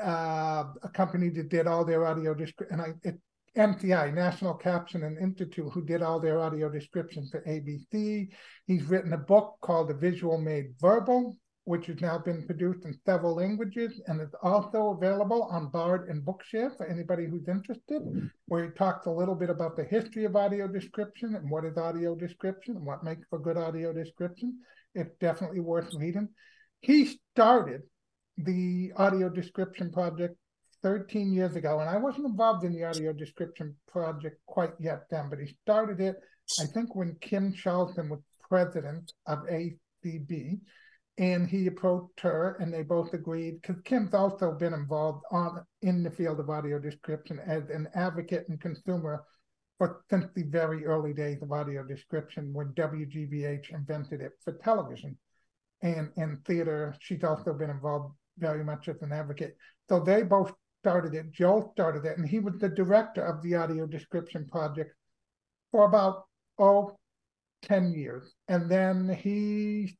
Speaker 5: uh, a company that did all their audio description. And I, it, NCI, National Captioning Institute, who did all their audio description for ABC. He's written a book called The Visual Made Verbal, which has now been produced in several languages and is also available on Bard and Bookshare for anybody who's interested, where he talks a little bit about the history of audio description and what is audio description and what makes for good audio description. It's definitely worth reading. He started the audio description project 13 years ago, and I wasn't involved in the audio description project quite yet then, but he started it, I think, when Kim Charlton was president of ACB and he approached her and they both agreed because kim's also been involved on in the field of audio description as an advocate and consumer for since the very early days of audio description when wgbh invented it for television and and theater. She's also been involved very much as an advocate. So they both started it joe started it and he was the director of the audio description project for about oh 10 years. And then he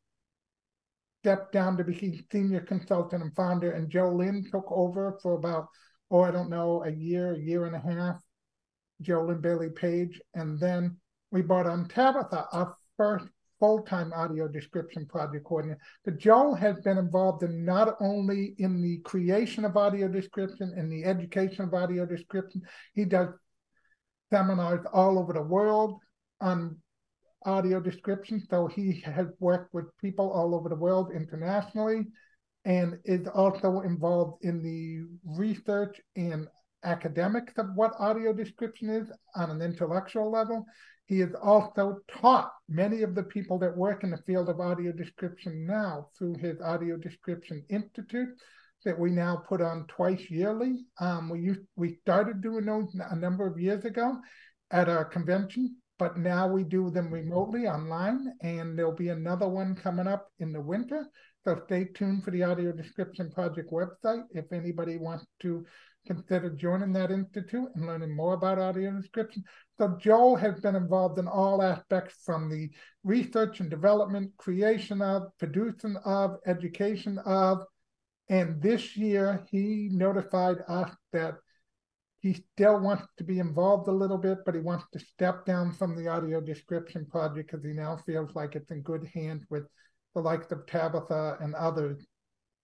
Speaker 5: stepped down to be senior consultant and founder, and Joe Lynn took over for about, oh, I don't know, a year, a year and a half. Joe Lynn Bailey Page, and then we brought on Tabitha, our first full-time audio description project coordinator. But Joe has been involved in not only in the creation of audio description and the education of audio description, he does seminars all over the world on audio description. So he has worked with people all over the world internationally and is also involved in the research and academics of what audio description is on an intellectual level. He has also taught many of the people that work in the field of audio description now through his Audio Description Institute that we now put on twice yearly. Um, we used, we started doing those a number of years ago at our convention, but now we do them mm-hmm. remotely online, and there'll be another one coming up in the winter. So stay tuned for the Audio Description Project website if anybody wants to consider joining that institute and learning more about audio description. So Joel has been involved in all aspects from the research and development, creation of, producing of, education of, and this year he notified us that he still wants to be involved a little bit, but he wants to step down from the audio description project because he now feels like it's in good hands with the likes of Tabitha and others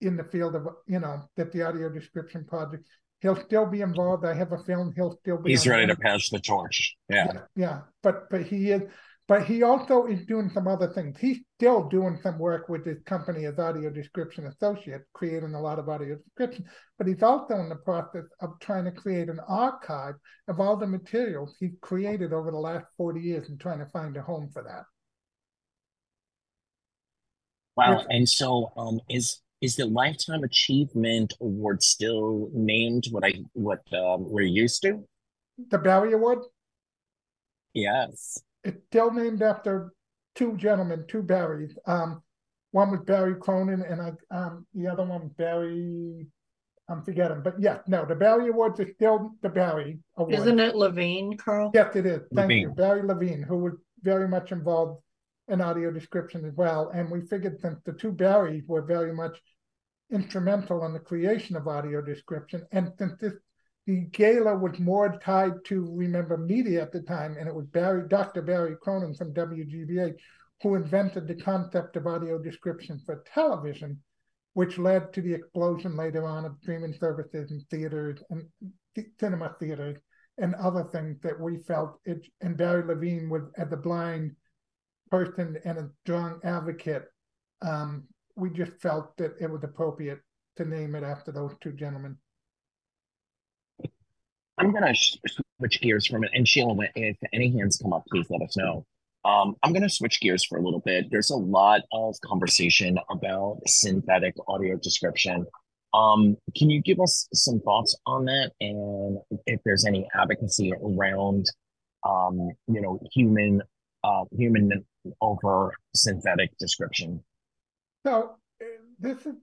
Speaker 5: in the field of, you know, that the audio description project he'll still be involved. I have a feeling he'll still be.
Speaker 2: He's ready to pass the torch. Yeah.
Speaker 5: yeah, yeah. But but he is. But he also is doing some other things. He's still doing some work with his company as audio description associate, creating a lot of audio description. But he's also in the process of trying to create an archive of all the materials he created over the last 40 years and trying to find a home for that.
Speaker 2: Wow. And so um, is is the lifetime achievement award still named what I what um, we're used to?
Speaker 5: The Barry Award.
Speaker 2: Yes,
Speaker 5: still named after two gentlemen, two Barrys. Um, one was Barry Cronin, and I, um, the other one Barry. I'm forgetting, but yes, no, the Barry Awards are still the Barry Award.
Speaker 4: Isn't it Levine, Carl?
Speaker 5: Yes, it is. Thank Levine. you, Barry Levine, who was very much involved in audio description as well. And we figured since the two Barrys were very much instrumental in the creation of audio description, and since this the gala was more tied to remember media at the time, and it was Barry, Dr. Barry Cronin from WGBH who invented the concept of audio description for television, which led to the explosion later on of streaming services and theaters and cinema theaters and other things that we felt it. And Barry Levine was as a blind person and a strong advocate. Um, we just felt that it was appropriate to name it after those two gentlemen.
Speaker 2: I'm going to switch gears from it. And Sheila, if any hands come up, please let us know. Um, I'm going to switch gears for a little bit. There's a lot of conversation about synthetic audio description. Um, can you give us some thoughts on that, and if there's any advocacy around, um, you know, human, uh, human over synthetic description?
Speaker 5: So this is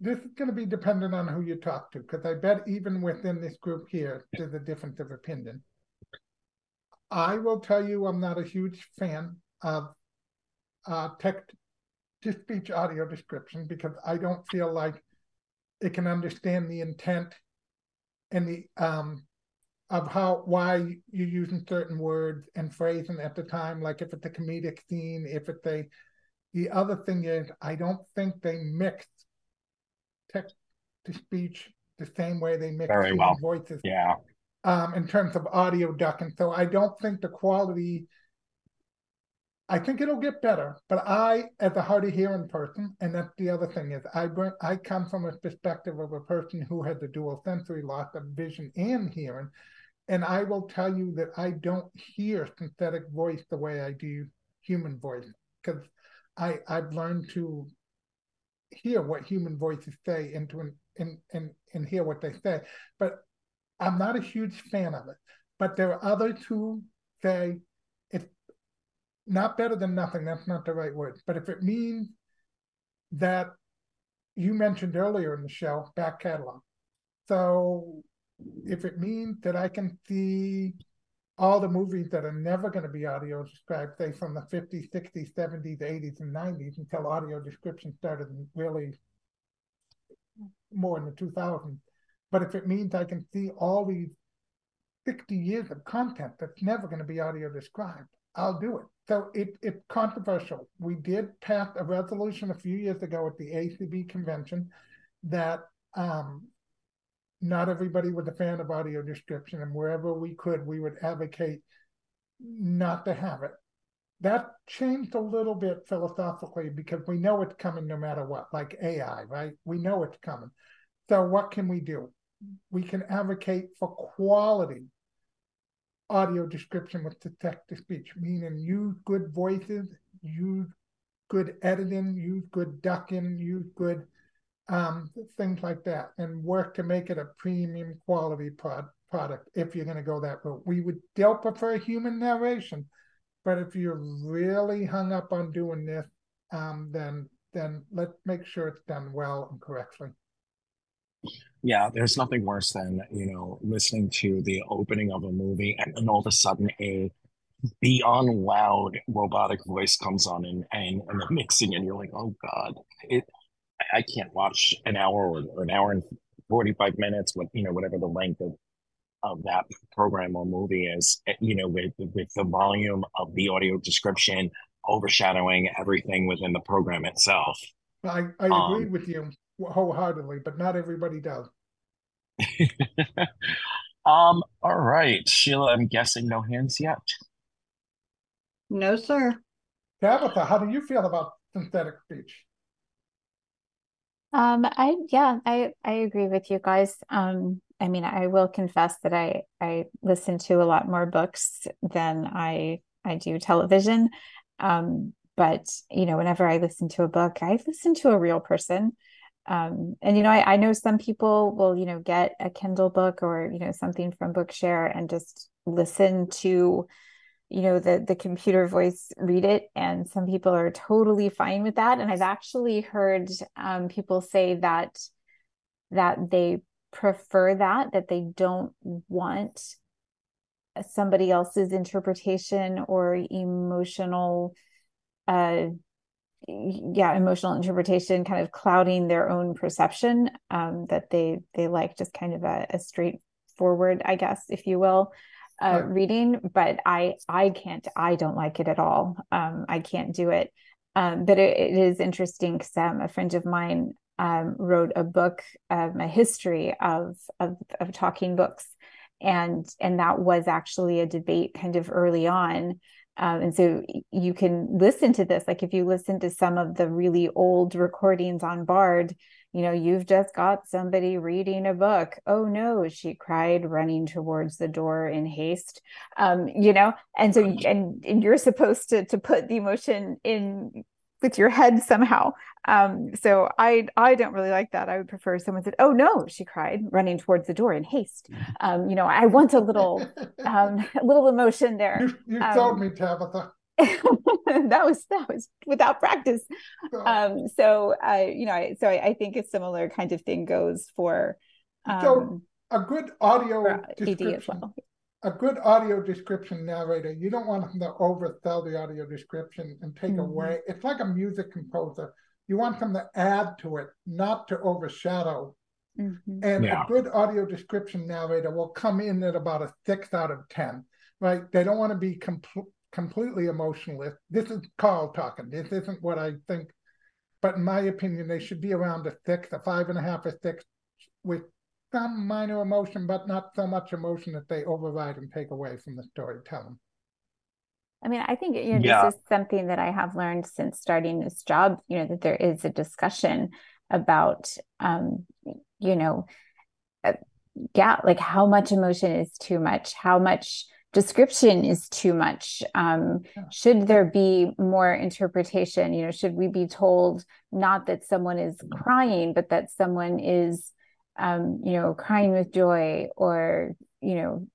Speaker 5: this is going to be dependent on who you talk to, because I bet even within this group here, there's a difference of opinion. I will tell you, I'm not a huge fan of uh, text to speech audio description because I don't feel like it can understand the intent and the um, of how why you're using certain words and phrasing at the time, like if it's a comedic scene, if it's a the other thing is, I don't think they mix text to speech the same way they mix
Speaker 2: Very well.
Speaker 5: voices.
Speaker 2: Yeah.
Speaker 5: Um, in terms of audio ducking. So I don't think the quality, I think it'll get better. But I, as a hard of hearing person, and that's the other thing is I bring, I come from a perspective of a person who has a dual sensory loss of vision and hearing. And I will tell you that I don't hear synthetic voice the way I do human voice because I I've learned to hear what human voices say and to and and and hear what they say. But I'm not a huge fan of it. But there are others who say it's not better than nothing. That's not the right word. But if it means that you mentioned earlier in the show back catalog, so if it means that I can see all the movies that are never going to be audio described, say from the 50s, 60s, 70s, 80s, and 90s until audio description started really more in the 2000s. But if it means I can see all these 60 years of content that's never going to be audio described, I'll do it. So it, it's controversial. We did pass a resolution a few years ago at the ACB convention that um, not everybody was a fan of audio description, and wherever we could, we would advocate not to have it. That changed a little bit philosophically because we know it's coming no matter what, like AI, right? We know it's coming. So, what can we do? We can advocate for quality audio description with text to speech, meaning use good voices, use good editing, use good ducking, use good um, things like that, and work to make it a premium quality product if you're going to go that route. We would still prefer human narration, but if you're really hung up on doing this, um, then then let's make sure it's done well and correctly.
Speaker 2: Yeah, there's nothing worse than, you know, listening to the opening of a movie and then all of a sudden a beyond loud robotic voice comes on and, and, and the mixing and you're like, oh God. It I can't watch an hour or, or an hour and 45 minutes with, you know, whatever the length of of that program or movie is, eh, you know, with with the volume of the audio description overshadowing everything within the program itself.
Speaker 5: I, I agree um, with you wholeheartedly, but not everybody does. (laughs)
Speaker 2: um. All right, Sheila. I'm guessing no hands yet.
Speaker 4: No, sir.
Speaker 5: Tabitha, how do you feel about synthetic speech?
Speaker 3: Um, I yeah, I I agree with you guys. Um, I mean, I will confess that I I listen to a lot more books than I I do television. Um, but you know, whenever I listen to a book, I listen to a real person. Um, and you know, I, I know some people will, you know, get a Kindle book or, you know, something from Bookshare and just listen to you know the the computer voice read it and some people are totally fine with that. And i've actually heard um, people say that that they prefer that that they don't want somebody else's interpretation or emotional uh yeah emotional interpretation kind of clouding their own perception um that they they like just kind of a, a straightforward i guess if you will uh, reading, but I I can't I don't like it at all. Um, I can't do it. Um, but it, it is interesting because um, a friend of mine um, wrote a book, um, a history of, of of talking books, and and that was actually a debate kind of early on. Um, and so you can listen to this. Like if you listen to some of the really old recordings on Bard, you know, you've just got somebody reading a book. Oh no, she cried, running towards the door in haste. Um, you know, and so (laughs) and, and you're supposed to to put the emotion in with your head somehow. Um, so I I don't really like that. I would prefer someone said, "Oh no," she cried, running towards the door in haste. Um, you know, I want a little (laughs) um, (laughs) a little emotion there.
Speaker 5: You, you told um, me, Tabitha. (laughs)
Speaker 3: that was that was without practice. Um, so I, uh, you know, so I, I, think a similar kind of thing goes for. Um,
Speaker 5: so a good audio description. Well. A good audio description narrator. You don't want them to oversell the audio description and take mm-hmm. away. It's like a music composer. You want them to add to it, not to overshadow. Mm-hmm. And yeah. a good audio description narrator will come in at about a six out of ten right? They don't want to be complete completely emotionless. This is Carl talking. This isn't what I think, but in my opinion, they should be around a six, a five and a half, a six, with some minor emotion, but not so much emotion that they override and take away from the storytelling.
Speaker 3: I mean, I think you know yeah. this is something that I have learned since starting this job. You know that there is a discussion about, um, you know, uh, yeah, like how much emotion is too much, how much description is too much. Um, should there be more interpretation? You know should we be told not that someone is crying but that someone is um, you know crying with joy or you know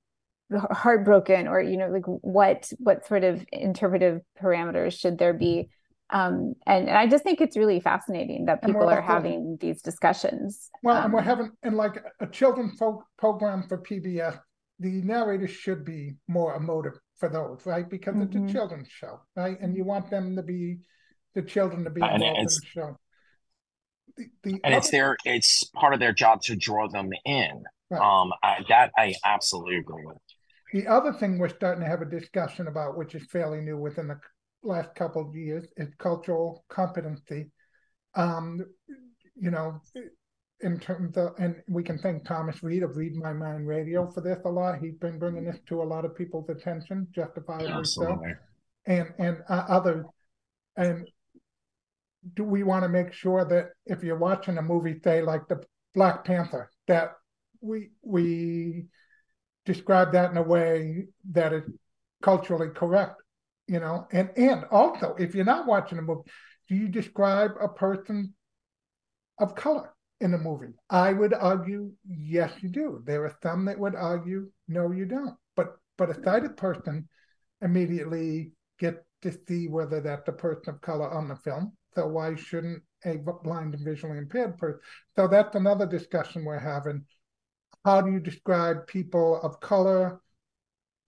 Speaker 3: heartbroken or you know like what what sort of interpretive parameters should there be? Um, and, and, I just think it's really fascinating that people are having these discussions.
Speaker 5: Well,
Speaker 3: um,
Speaker 5: and we're having in like a children's program for PBS the narrator should be more emotive for those, right? Because mm-hmm. it's a mm-hmm. children's show, right? And you want them to be the children to be involved in the show.
Speaker 2: The, the and other... it's their it's part of their job to draw them in. Right. Um, I, that I absolutely agree with.
Speaker 5: The other thing we're starting to have a discussion about, which is fairly new within the last couple of years, is cultural competency. Um, you know, in terms of, and we can thank Thomas Reid of Reid My Mind Radio for this a lot. He's been bringing this to a lot of people's attention, justifiably Absolutely. so, and and uh, others. And do we want to make sure that if you're watching a movie, say like the Black Panther, that we we describe that in a way that is culturally correct, you know, and and also if you're not watching a movie, do you describe a person of color in a movie? I would argue yes, you do. There are some that would argue no, you don't. But but a sighted person immediately get to see whether that's a person of color on the film. So why shouldn't a blind and visually impaired person? So that's another discussion we're having how do you describe people of color,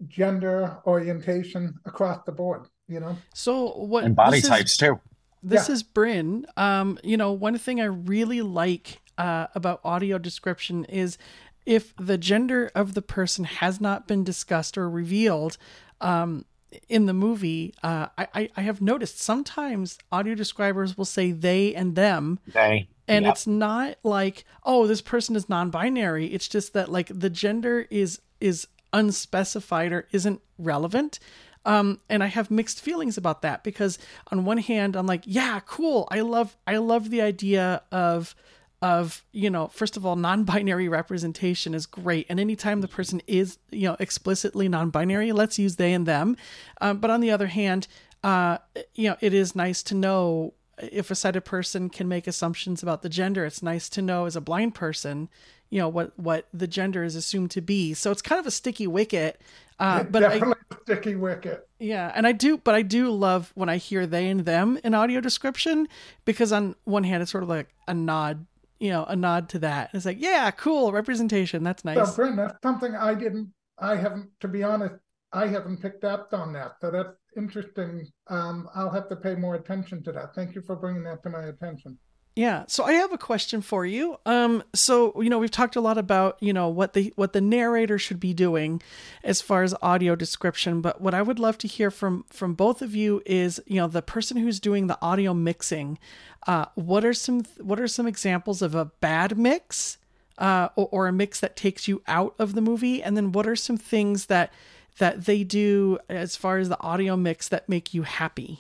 Speaker 5: gender, orientation across the board? You know.
Speaker 7: So what?
Speaker 2: And body types is, too.
Speaker 7: This yeah. is Bryn. Um, you know, one thing I really like uh, about audio description is if the gender of the person has not been discussed or revealed. Um, in the movie, uh, I, I have noticed sometimes audio describers will say they and them.
Speaker 2: They
Speaker 7: and yep. it's not like oh this person is non-binary it's just that like the gender is is unspecified or isn't relevant um, and I have mixed feelings about that because on one hand I'm like, yeah, cool. I love I love the idea of of you know first of all non-binary representation is great and anytime the person is you know explicitly non-binary let's use they and them um, but on the other hand uh, you know it is nice to know if a sighted person can make assumptions about the gender, it's nice to know as a blind person, you know, what what the gender is assumed to be. So it's kind of a sticky wicket. Uh, but
Speaker 5: definitely I, sticky wicket.
Speaker 7: Yeah, and I do, but I do love when I hear they and them in audio description because on one hand it's sort of like a nod, you know, a nod to that. It's like, yeah, cool representation. That's nice.
Speaker 5: So, Bryn, that's something I didn't. I haven't, to be honest, I haven't picked up on that. So that's interesting. Um, I'll have to pay more attention to that. Thank you for bringing that to my attention.
Speaker 7: Yeah, so I have a question for you. Um, so you know we've talked a lot about you know what the what the narrator should be doing as far as audio description, but what I would love to hear from from both of you is you know the person who's doing the audio mixing. Uh, what are some what are some examples of a bad mix, uh, or, or a mix that takes you out of the movie, and then what are some things that that they do as far as the audio mix that make you happy?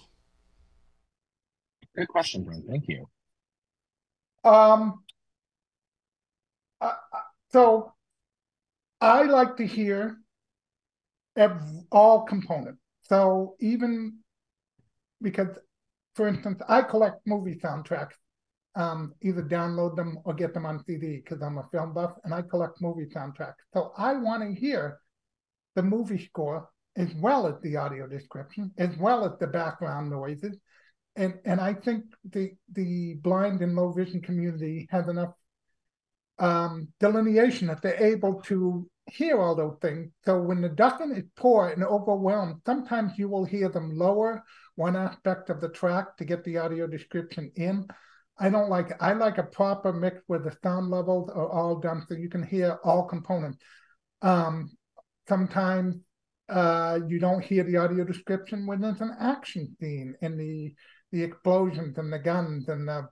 Speaker 2: Good question, Brent. Thank you.
Speaker 5: Um, uh, so I like to hear all components. So even because, for instance, I collect movie soundtracks, um, either download them or get them on CD because I'm a film buff and I collect movie soundtracks. So I want to hear the movie score as well as the audio description, as well as the background noises. And and I think the the blind and low vision community has enough um, delineation that they're able to hear all those things. So when the ducking is poor and overwhelmed, sometimes you will hear them lower one aspect of the track to get the audio description in. I don't like I like a proper mix where the sound levels are all done so you can hear all components. Um, sometimes uh, you don't hear the audio description when there's an action scene and the the explosions and the guns and the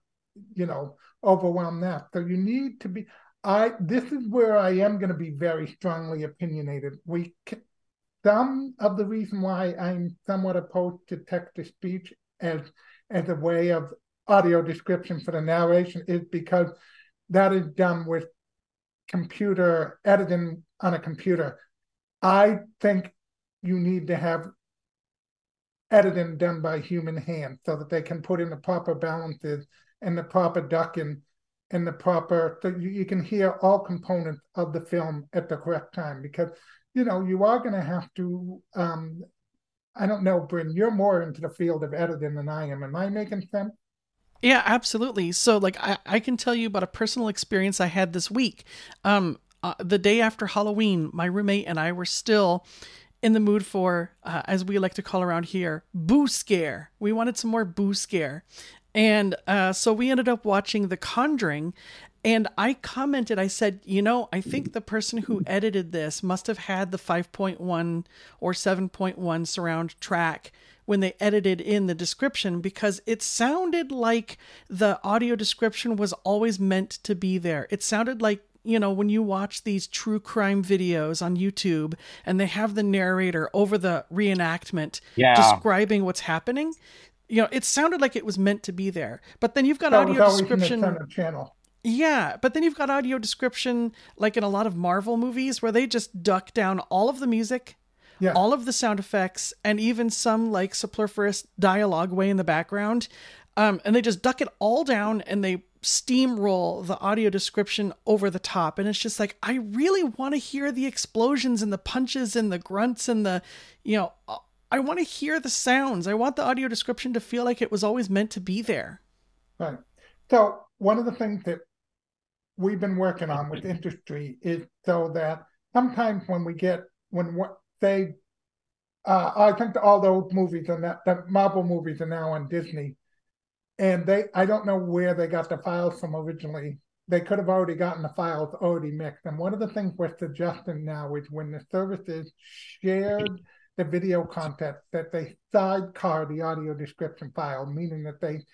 Speaker 5: you know overwhelm that. So you need to be. I this is where I am going to be very strongly opinionated. We some of the reason why I'm somewhat opposed to text to speech as as a way of audio description for the narration is because that is done with computer editing on a computer I think you need to have editing done by human hand so that they can put in the proper balances and the proper ducking and the proper so you, you can hear all components of the film at the correct time because you know you are going to have to um i don't know bryn you're more into the field of editing than i am. Am i making sense?
Speaker 7: Yeah absolutely. So like i, I can tell you about a personal experience i had this week. Um uh, the day after Halloween, my roommate and I were still in the mood for, uh, as we like to call around here, boo scare. We wanted some more boo scare. And uh, so we ended up watching The Conjuring. And I commented, I said, you know, I think the person who edited this must have had the 5.1 or 7.1 surround track when they edited in the description because it sounded like the audio description was always meant to be there. It sounded like you know, when you watch these true crime videos on YouTube and they have the narrator over the reenactment
Speaker 2: yeah.
Speaker 7: describing what's happening, you know, it sounded like it was meant to be there. But then you've got that audio description.
Speaker 5: channel.
Speaker 7: Yeah, but then you've got audio description like in a lot of Marvel movies where they just duck down all of the music, yeah. all of the sound effects, and even some like superfluous dialogue way in the background. Um, and they just duck it all down and they steamroll the audio description over the top. And it's just like, I really want to hear the explosions and the punches and the grunts and the, you know, I want to hear the sounds. I want the audio description to feel like it was always meant to be there.
Speaker 5: Right. So, one of the things that we've been working on with industry is so that sometimes when we get, when they, uh, I think all those movies and that, the Marvel movies are now on Disney and they I don't know where they got the files from originally. They could have already gotten the files already mixed. And one of the things we're suggesting now is when the services shared the video content that they sidecar the audio description file, meaning that they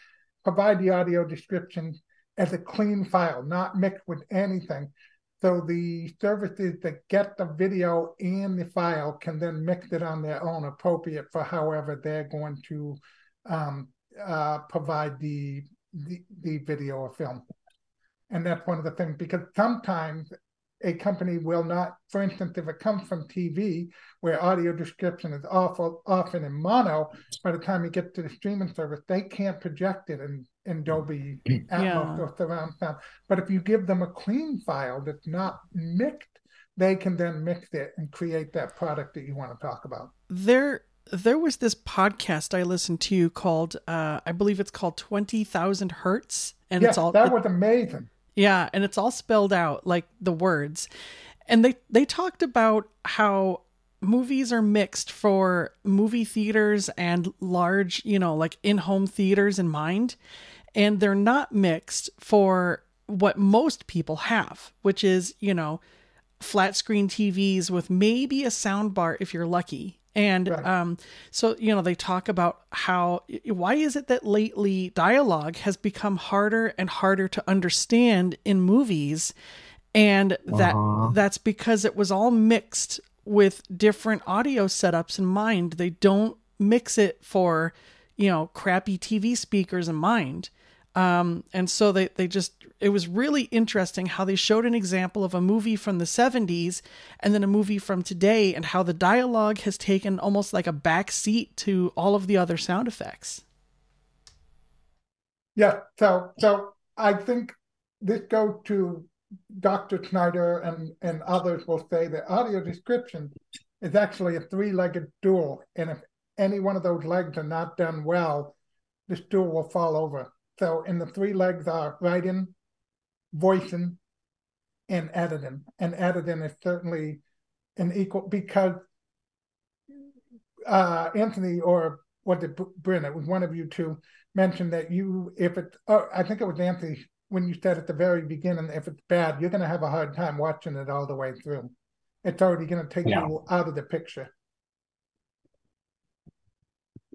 Speaker 5: provide the audio description as a clean file, not mixed with anything. So the services that get the video and the file can then mix it on their own, appropriate for however they're going to um, uh, provide the, the the video or film, and that's one of the things because sometimes a company will not, for instance, if it comes from TV where audio description is awful, often in mono, by the time you get to the streaming service, they can't project it in, in Dolby (clears throat) Atmos yeah. or surround sound. But if you give them a clean file that's not mixed, they can then mix it and create that product that you want to talk about.
Speaker 7: There there was this podcast I listened to called uh, I believe it's called Twenty Thousand Hertz,
Speaker 5: and it's all that was amazing.
Speaker 7: Yeah, and it's all spelled out like the words, and they they talked about how movies are mixed for movie theaters and large, you know, like in-home theaters in mind, and they're not mixed for what most people have, which is you know flat screen TVs with maybe a sound bar if you're lucky and right. um, so, you know, they talk about how, why is it that lately dialogue has become harder and harder to understand in movies? And that uh-huh. that's because it was all mixed with different audio setups in mind. They don't mix it for, you know, crappy TV speakers in mind. Um, and so they, they just, it was really interesting how they showed an example of a movie from the 70s and then a movie from today and how the dialogue has taken almost like a back seat to all of the other sound effects.
Speaker 5: Yeah. So, so I think this goes to Dr. Snyder and, and others will say that audio description is actually a three-legged stool. And if any one of those legs are not done well, the stool will fall over. So, and the three legs are writing, voicing, and editing. And editing is certainly an equal because uh, Anthony or what did Bryn, it was one of you two mentioned that you, if it, oh, I think it was Anthony when you said at the very beginning, if it's bad, you're going to have a hard time watching it all the way through. It's already going to take yeah. you out of the picture.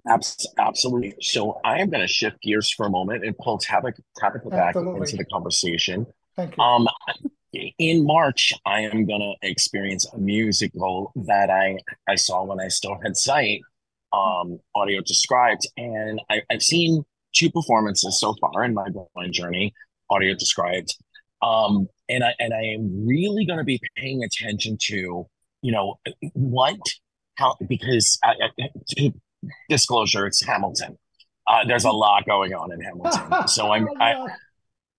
Speaker 2: Absolutely. So I am going to shift gears for a moment and pull Tabitha, Tabitha back into the conversation.
Speaker 5: Thank you.
Speaker 2: Um, in March, I am going to experience a musical that I, I saw when I still had sight, um, audio described. And I, I've seen two performances so far in my blind journey, audio described. Um, and I and I am really going to be paying attention to, you know, what how because I, I, to disclosure, it's Hamilton. Uh, there's a lot going on in Hamilton, (laughs) so I'm I,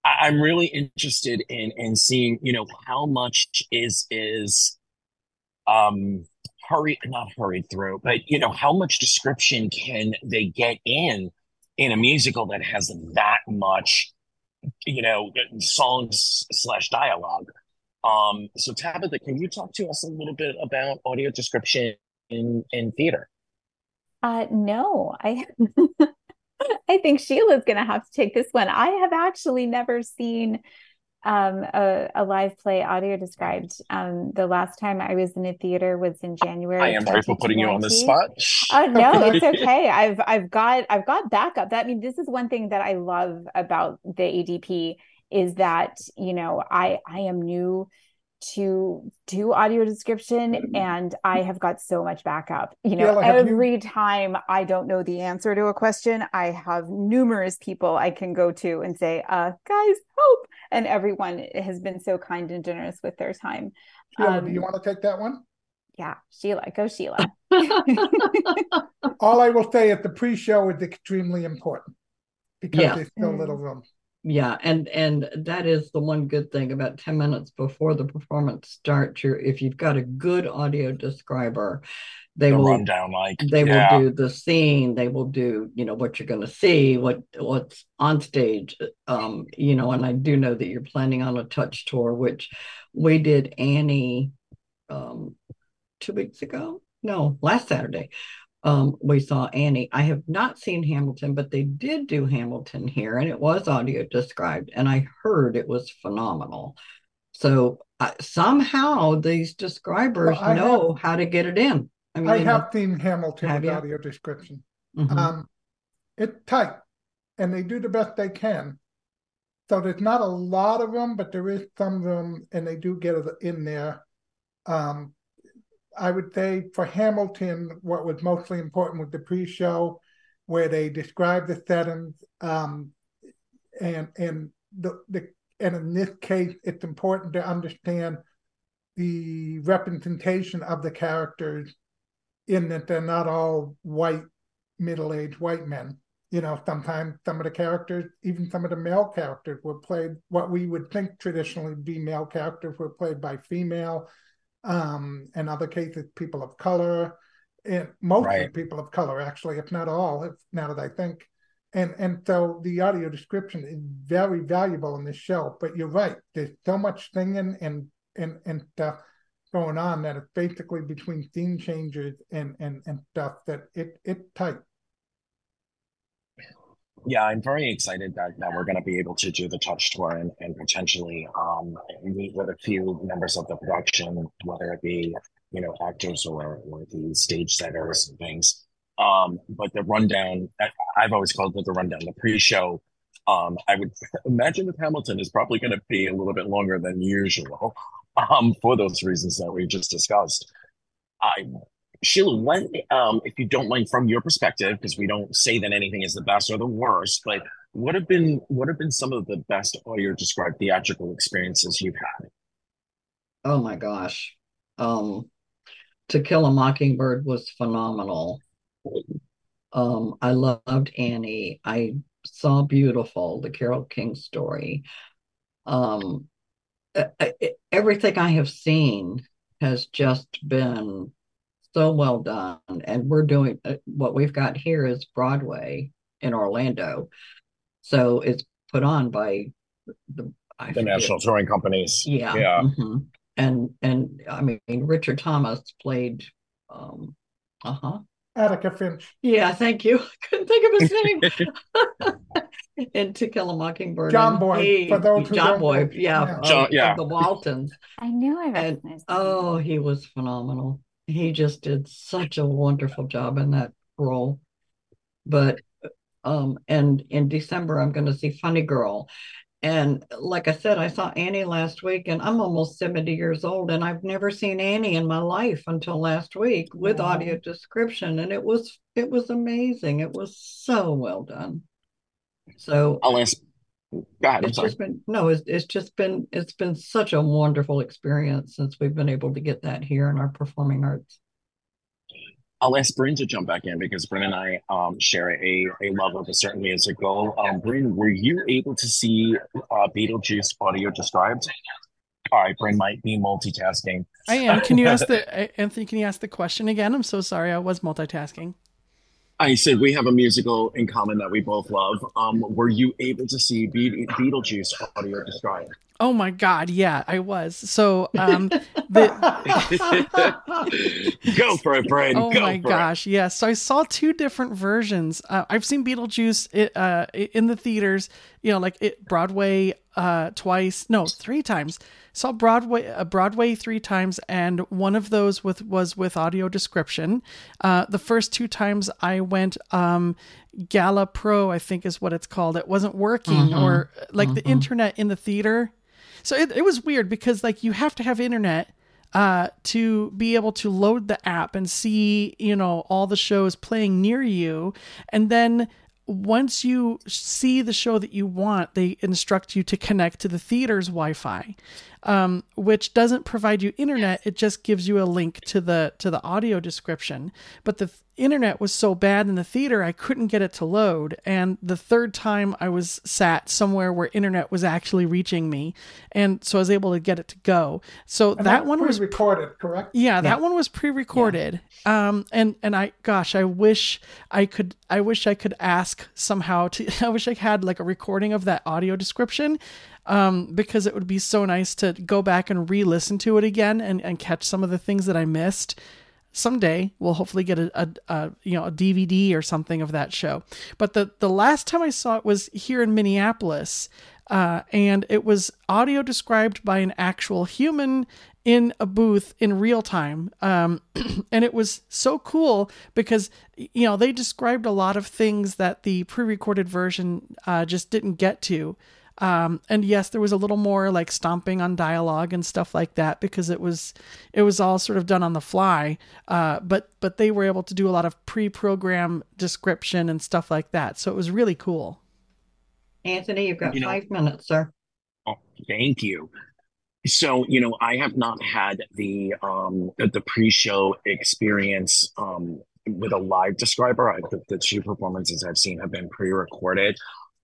Speaker 2: I'm really interested in in seeing you know how much is is um hurry not hurried through, but you know how much description can they get in in a musical that has that much you know songs slash dialogue Um, so Tabitha, can you talk to us a little bit about audio description in in theater?
Speaker 3: Uh, no, I (laughs) I think Sheila's going to have to take this one. I have actually never seen um, a, a, live play audio described. Um, the last time I was in a theater was in January.
Speaker 2: I am sorry for putting you on the spot.
Speaker 3: Oh no, (laughs) it's okay. I've I've got I've got backup. That I mean, this is one thing that I love about the ADP is that you know I I am new to do audio description mm-hmm. and I have got so much backup. You know, yeah, every you... time I don't know the answer to a question, I have numerous people I can go to and say, uh, guys, help. And everyone has been so kind and generous with their time.
Speaker 5: Sheila, um, do you want to take that one?
Speaker 3: Yeah, Sheila, go Sheila. (laughs) (laughs)
Speaker 5: All I will say is the pre-show is extremely important because yeah. there's so little room
Speaker 4: yeah and and that is the one good thing about 10 minutes before the performance starts you if you've got a good audio describer they
Speaker 2: the
Speaker 4: will
Speaker 2: rundown like
Speaker 4: they yeah. will do the scene they will do you know what you're going to see what what's on stage um you know and i do know that you're planning on a touch tour which we did annie um two weeks ago no last saturday um, we saw Annie. I have not seen Hamilton, but they did do Hamilton here, and it was audio described, and I heard it was phenomenal. So uh, somehow these describers well, know have, how to get it in.
Speaker 5: I mean, I have seen Hamilton have with you? audio description. Mm-hmm. Um, it's tight, and they do the best they can. So there's not a lot of them, but there is some of them, and they do get it in there. Um, I would say for Hamilton, what was mostly important was the pre-show, where they describe the settings, um, and and the, the and in this case, it's important to understand the representation of the characters in that they're not all white, middle-aged white men. You know, sometimes some of the characters, even some of the male characters, were played what we would think traditionally be male characters were played by female um, in other cases, people of color, and mostly right. people of color, actually, if not all, if now that I think. And and so the audio description is very valuable in this show. But you're right, there's so much singing and and and stuff going on that it's basically between scene changes and and and stuff that it it tight
Speaker 2: yeah, I'm very excited that, that we're going to be able to do the touch tour and, and potentially um, meet with a few members of the production, whether it be you know actors or, or the stage setters and things. Um, but the rundown, I've always called it the rundown, the pre-show. Um, I would (laughs) imagine with Hamilton is probably going to be a little bit longer than usual (laughs) um, for those reasons that we just discussed. I Sheila, when, um, if you don't mind, from your perspective, because we don't say that anything is the best or the worst, but what have been what have been some of the best audio described theatrical experiences you've had?
Speaker 4: Oh my gosh, um, To Kill a Mockingbird was phenomenal. Um, I loved Annie. I saw Beautiful, the Carole King story. Um, everything I have seen has just been so well done. And we're doing uh, what we've got here is Broadway in Orlando. So it's put on by the,
Speaker 2: I the national touring companies.
Speaker 4: Yeah. Yeah. Mm-hmm. And, and I mean, Richard Thomas played, um, uh huh.
Speaker 5: Atticus Finch.
Speaker 4: Yeah, thank you. (laughs) couldn't think of his name. (laughs) (laughs) and To Kill a Mockingbird.
Speaker 5: John Boy. He,
Speaker 4: for those John Boy. Yeah. Yeah.
Speaker 2: John, yeah.
Speaker 4: the Waltons.
Speaker 3: I knew I recognized.
Speaker 4: And, oh, he was phenomenal he just did such a wonderful job in that role. But um, and in December I'm going to see Funny Girl. And like I said, I saw Annie last week, and I'm almost 70 years old, and I've never seen Annie in my life until last week with wow. audio description, and it was it was amazing. It was so well done. So
Speaker 2: I'll ask God,
Speaker 4: it's just been no, it's, it's just been it's been such a wonderful experience since we've been able to get that here in our performing arts.
Speaker 2: I'll ask Bryn to jump back in because Bryn and I um, share a, a love of a certain musical. Um, Bryn, were you able to see uh, Beetlejuice audio described? All right, Bryn might be multitasking.
Speaker 7: I am. Can you ask the (laughs) Anthony? Can you ask the question again? I'm so sorry. I was multitasking.
Speaker 2: I said we have a musical in common that we both love. Um, were you able to see Be- Beetlejuice audio described?
Speaker 7: Oh my God, yeah, I was. So, um, the... (laughs)
Speaker 2: go for it, Brian.
Speaker 7: Oh
Speaker 2: go
Speaker 7: my gosh, yes. So I saw two different versions. Uh, I've seen Beetlejuice it, uh, in the theaters, you know, like it Broadway uh, twice, no, three times. Saw Broadway uh, Broadway three times, and one of those with was with audio description. Uh, the first two times I went, um, GalaPro, I think is what it's called. It wasn't working, mm-hmm. or like mm-hmm. the internet in the theater so it, it was weird because like you have to have internet uh, to be able to load the app and see, you know, all the shows playing near you. And then once you see the show that you want, they instruct you to connect to the theater's Wi-Fi, um, which doesn't provide you internet. It just gives you a link to the to the audio description. But the internet was so bad in the theater I couldn't get it to load and the third time I was sat somewhere where internet was actually reaching me and so I was able to get it to go. So
Speaker 5: and
Speaker 7: that one was
Speaker 5: recorded, correct?
Speaker 7: Yeah, that one was pre-recorded. Yeah. Um and and I gosh, I wish I could I wish I could ask somehow to (laughs) I wish I had like a recording of that audio description um, because it would be so nice to go back and re-listen to it again and, and catch some of the things that I missed someday we'll hopefully get a, a, a, you know a DVD or something of that show. But the the last time I saw it was here in Minneapolis, uh, and it was audio described by an actual human in a booth in real time. Um, (clears throat) and it was so cool because, you know, they described a lot of things that the pre recorded version uh, just didn't get to. Um, and yes, there was a little more like stomping on dialogue and stuff like that because it was it was all sort of done on the fly. Uh, but but they were able to do a lot of pre-program description and stuff like that. So it was really cool.
Speaker 4: Anthony, you've got you five minutes, sir.
Speaker 2: Oh, thank you. So you know, I have not had the um the pre-show experience um with a live describer. I, the, the two performances I've seen have been pre-recorded.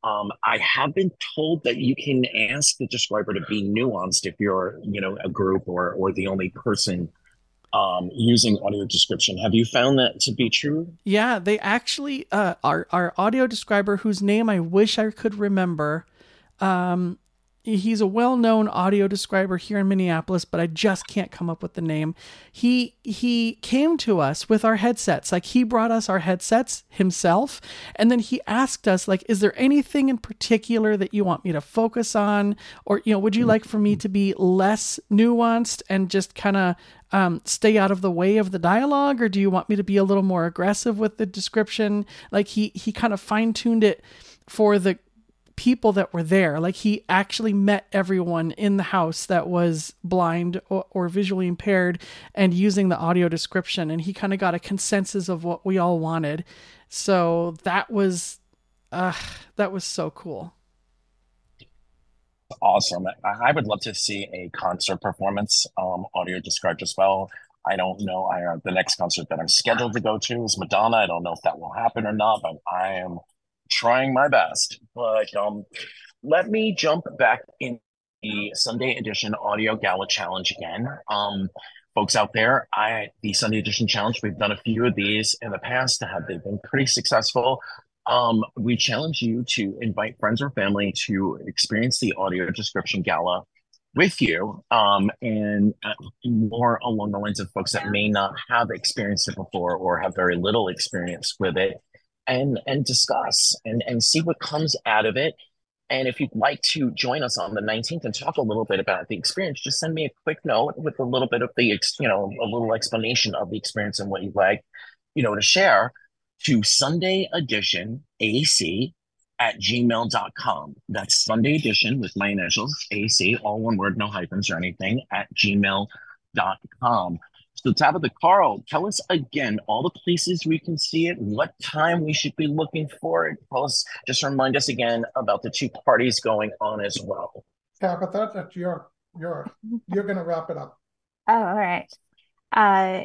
Speaker 2: Um, I have been told that you can ask the describer to be nuanced if you're, you know, a group or or the only person um, using audio description. Have you found that to be true?
Speaker 7: Yeah, they actually uh, our our audio describer, whose name I wish I could remember, um, he's a well-known audio describer here in Minneapolis, but I just can't come up with the name. He he came to us with our headsets. Like he brought us our headsets himself, and then he asked us like is there anything in particular that you want me to focus on or you know, would you like for me to be less nuanced and just kind of um, stay out of the way of the dialogue or do you want me to be a little more aggressive with the description? Like he he kind of fine-tuned it for the people that were there. Like he actually met everyone in the house that was blind or, or visually impaired and using the audio description. And he kind of got a consensus of what we all wanted. So that was, uh, that was so cool.
Speaker 2: Awesome. I would love to see a concert performance, um, audio described as well. I don't know. I uh, the next concert that I'm scheduled to go to is Madonna. I don't know if that will happen or not, but I am trying my best. But um, let me jump back in the Sunday edition audio gala challenge again. Um, folks out there, I the Sunday edition challenge. We've done a few of these in the past. Have they been pretty successful? Um, we challenge you to invite friends or family to experience the audio description gala with you um, and uh, more along the lines of folks that may not have experienced it before or have very little experience with it and and discuss and and see what comes out of it. And if you'd like to join us on the 19th and talk a little bit about the experience, just send me a quick note with a little bit of the, you know, a little explanation of the experience and what you'd like, you know, to share to Sunday Edition AC at gmail.com. That's Sunday Edition with my initials, AC, all one word, no hyphens or anything, at gmail.com. So Tabitha Carl, tell us again all the places we can see it, what time we should be looking for it. Tell us, just remind us again about the two parties going on as well.
Speaker 5: Tabitha, that's your your you're gonna wrap it up.
Speaker 3: Oh, all right. Uh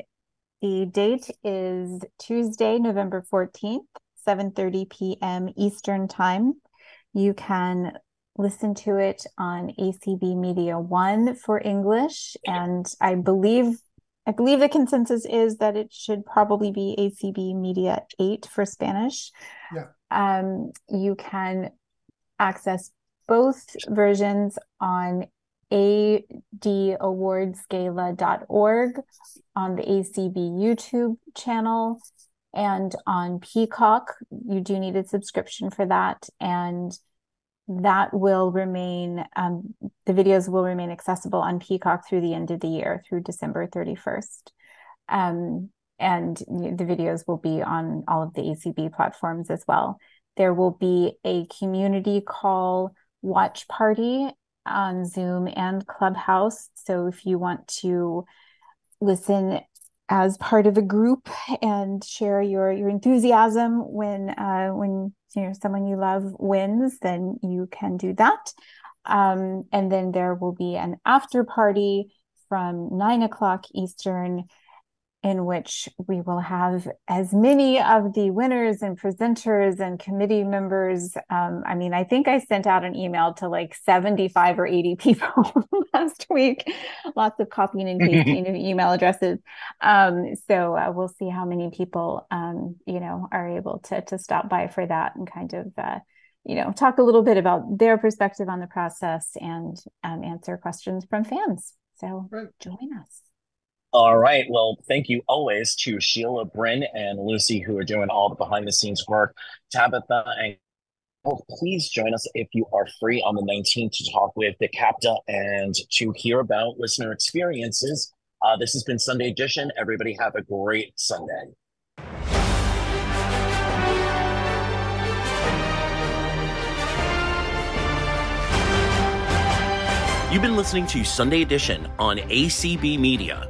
Speaker 3: the date is Tuesday, November 14th, 7:30 p.m. Eastern Time. You can listen to it on ACB Media 1 for English and I believe I believe the consensus is that it should probably be ACB Media 8 for Spanish.
Speaker 5: Yeah.
Speaker 3: Um, you can access both versions on adawardsgala.org, on the ACB YouTube channel, and on Peacock. You do need a subscription for that. And that will remain, um, the videos will remain accessible on Peacock through the end of the year, through December 31st. Um, and the videos will be on all of the ACB platforms as well. There will be a community call watch party on Zoom and Clubhouse. So if you want to listen as part of a group and share your your enthusiasm when uh, when you know someone you love wins, then you can do that. Um, and then there will be an after party from nine o'clock Eastern in which we will have as many of the winners and presenters and committee members. Um, I mean, I think I sent out an email to like 75 or 80 (laughs) people last week, lots of copying and (laughs) pasting of email addresses. Um, so uh, we'll see how many people, um, you know, are able to, to stop by for that and kind of, uh, you know, talk a little bit about their perspective on the process and um, answer questions from fans. So right. join us.
Speaker 2: All right. Well, thank you always to Sheila, Bryn, and Lucy, who are doing all the behind the scenes work. Tabitha and well, please join us if you are free on the 19th to talk with the CAPTA and to hear about listener experiences. Uh, this has been Sunday Edition. Everybody have a great Sunday.
Speaker 8: You've been listening to Sunday Edition on ACB Media.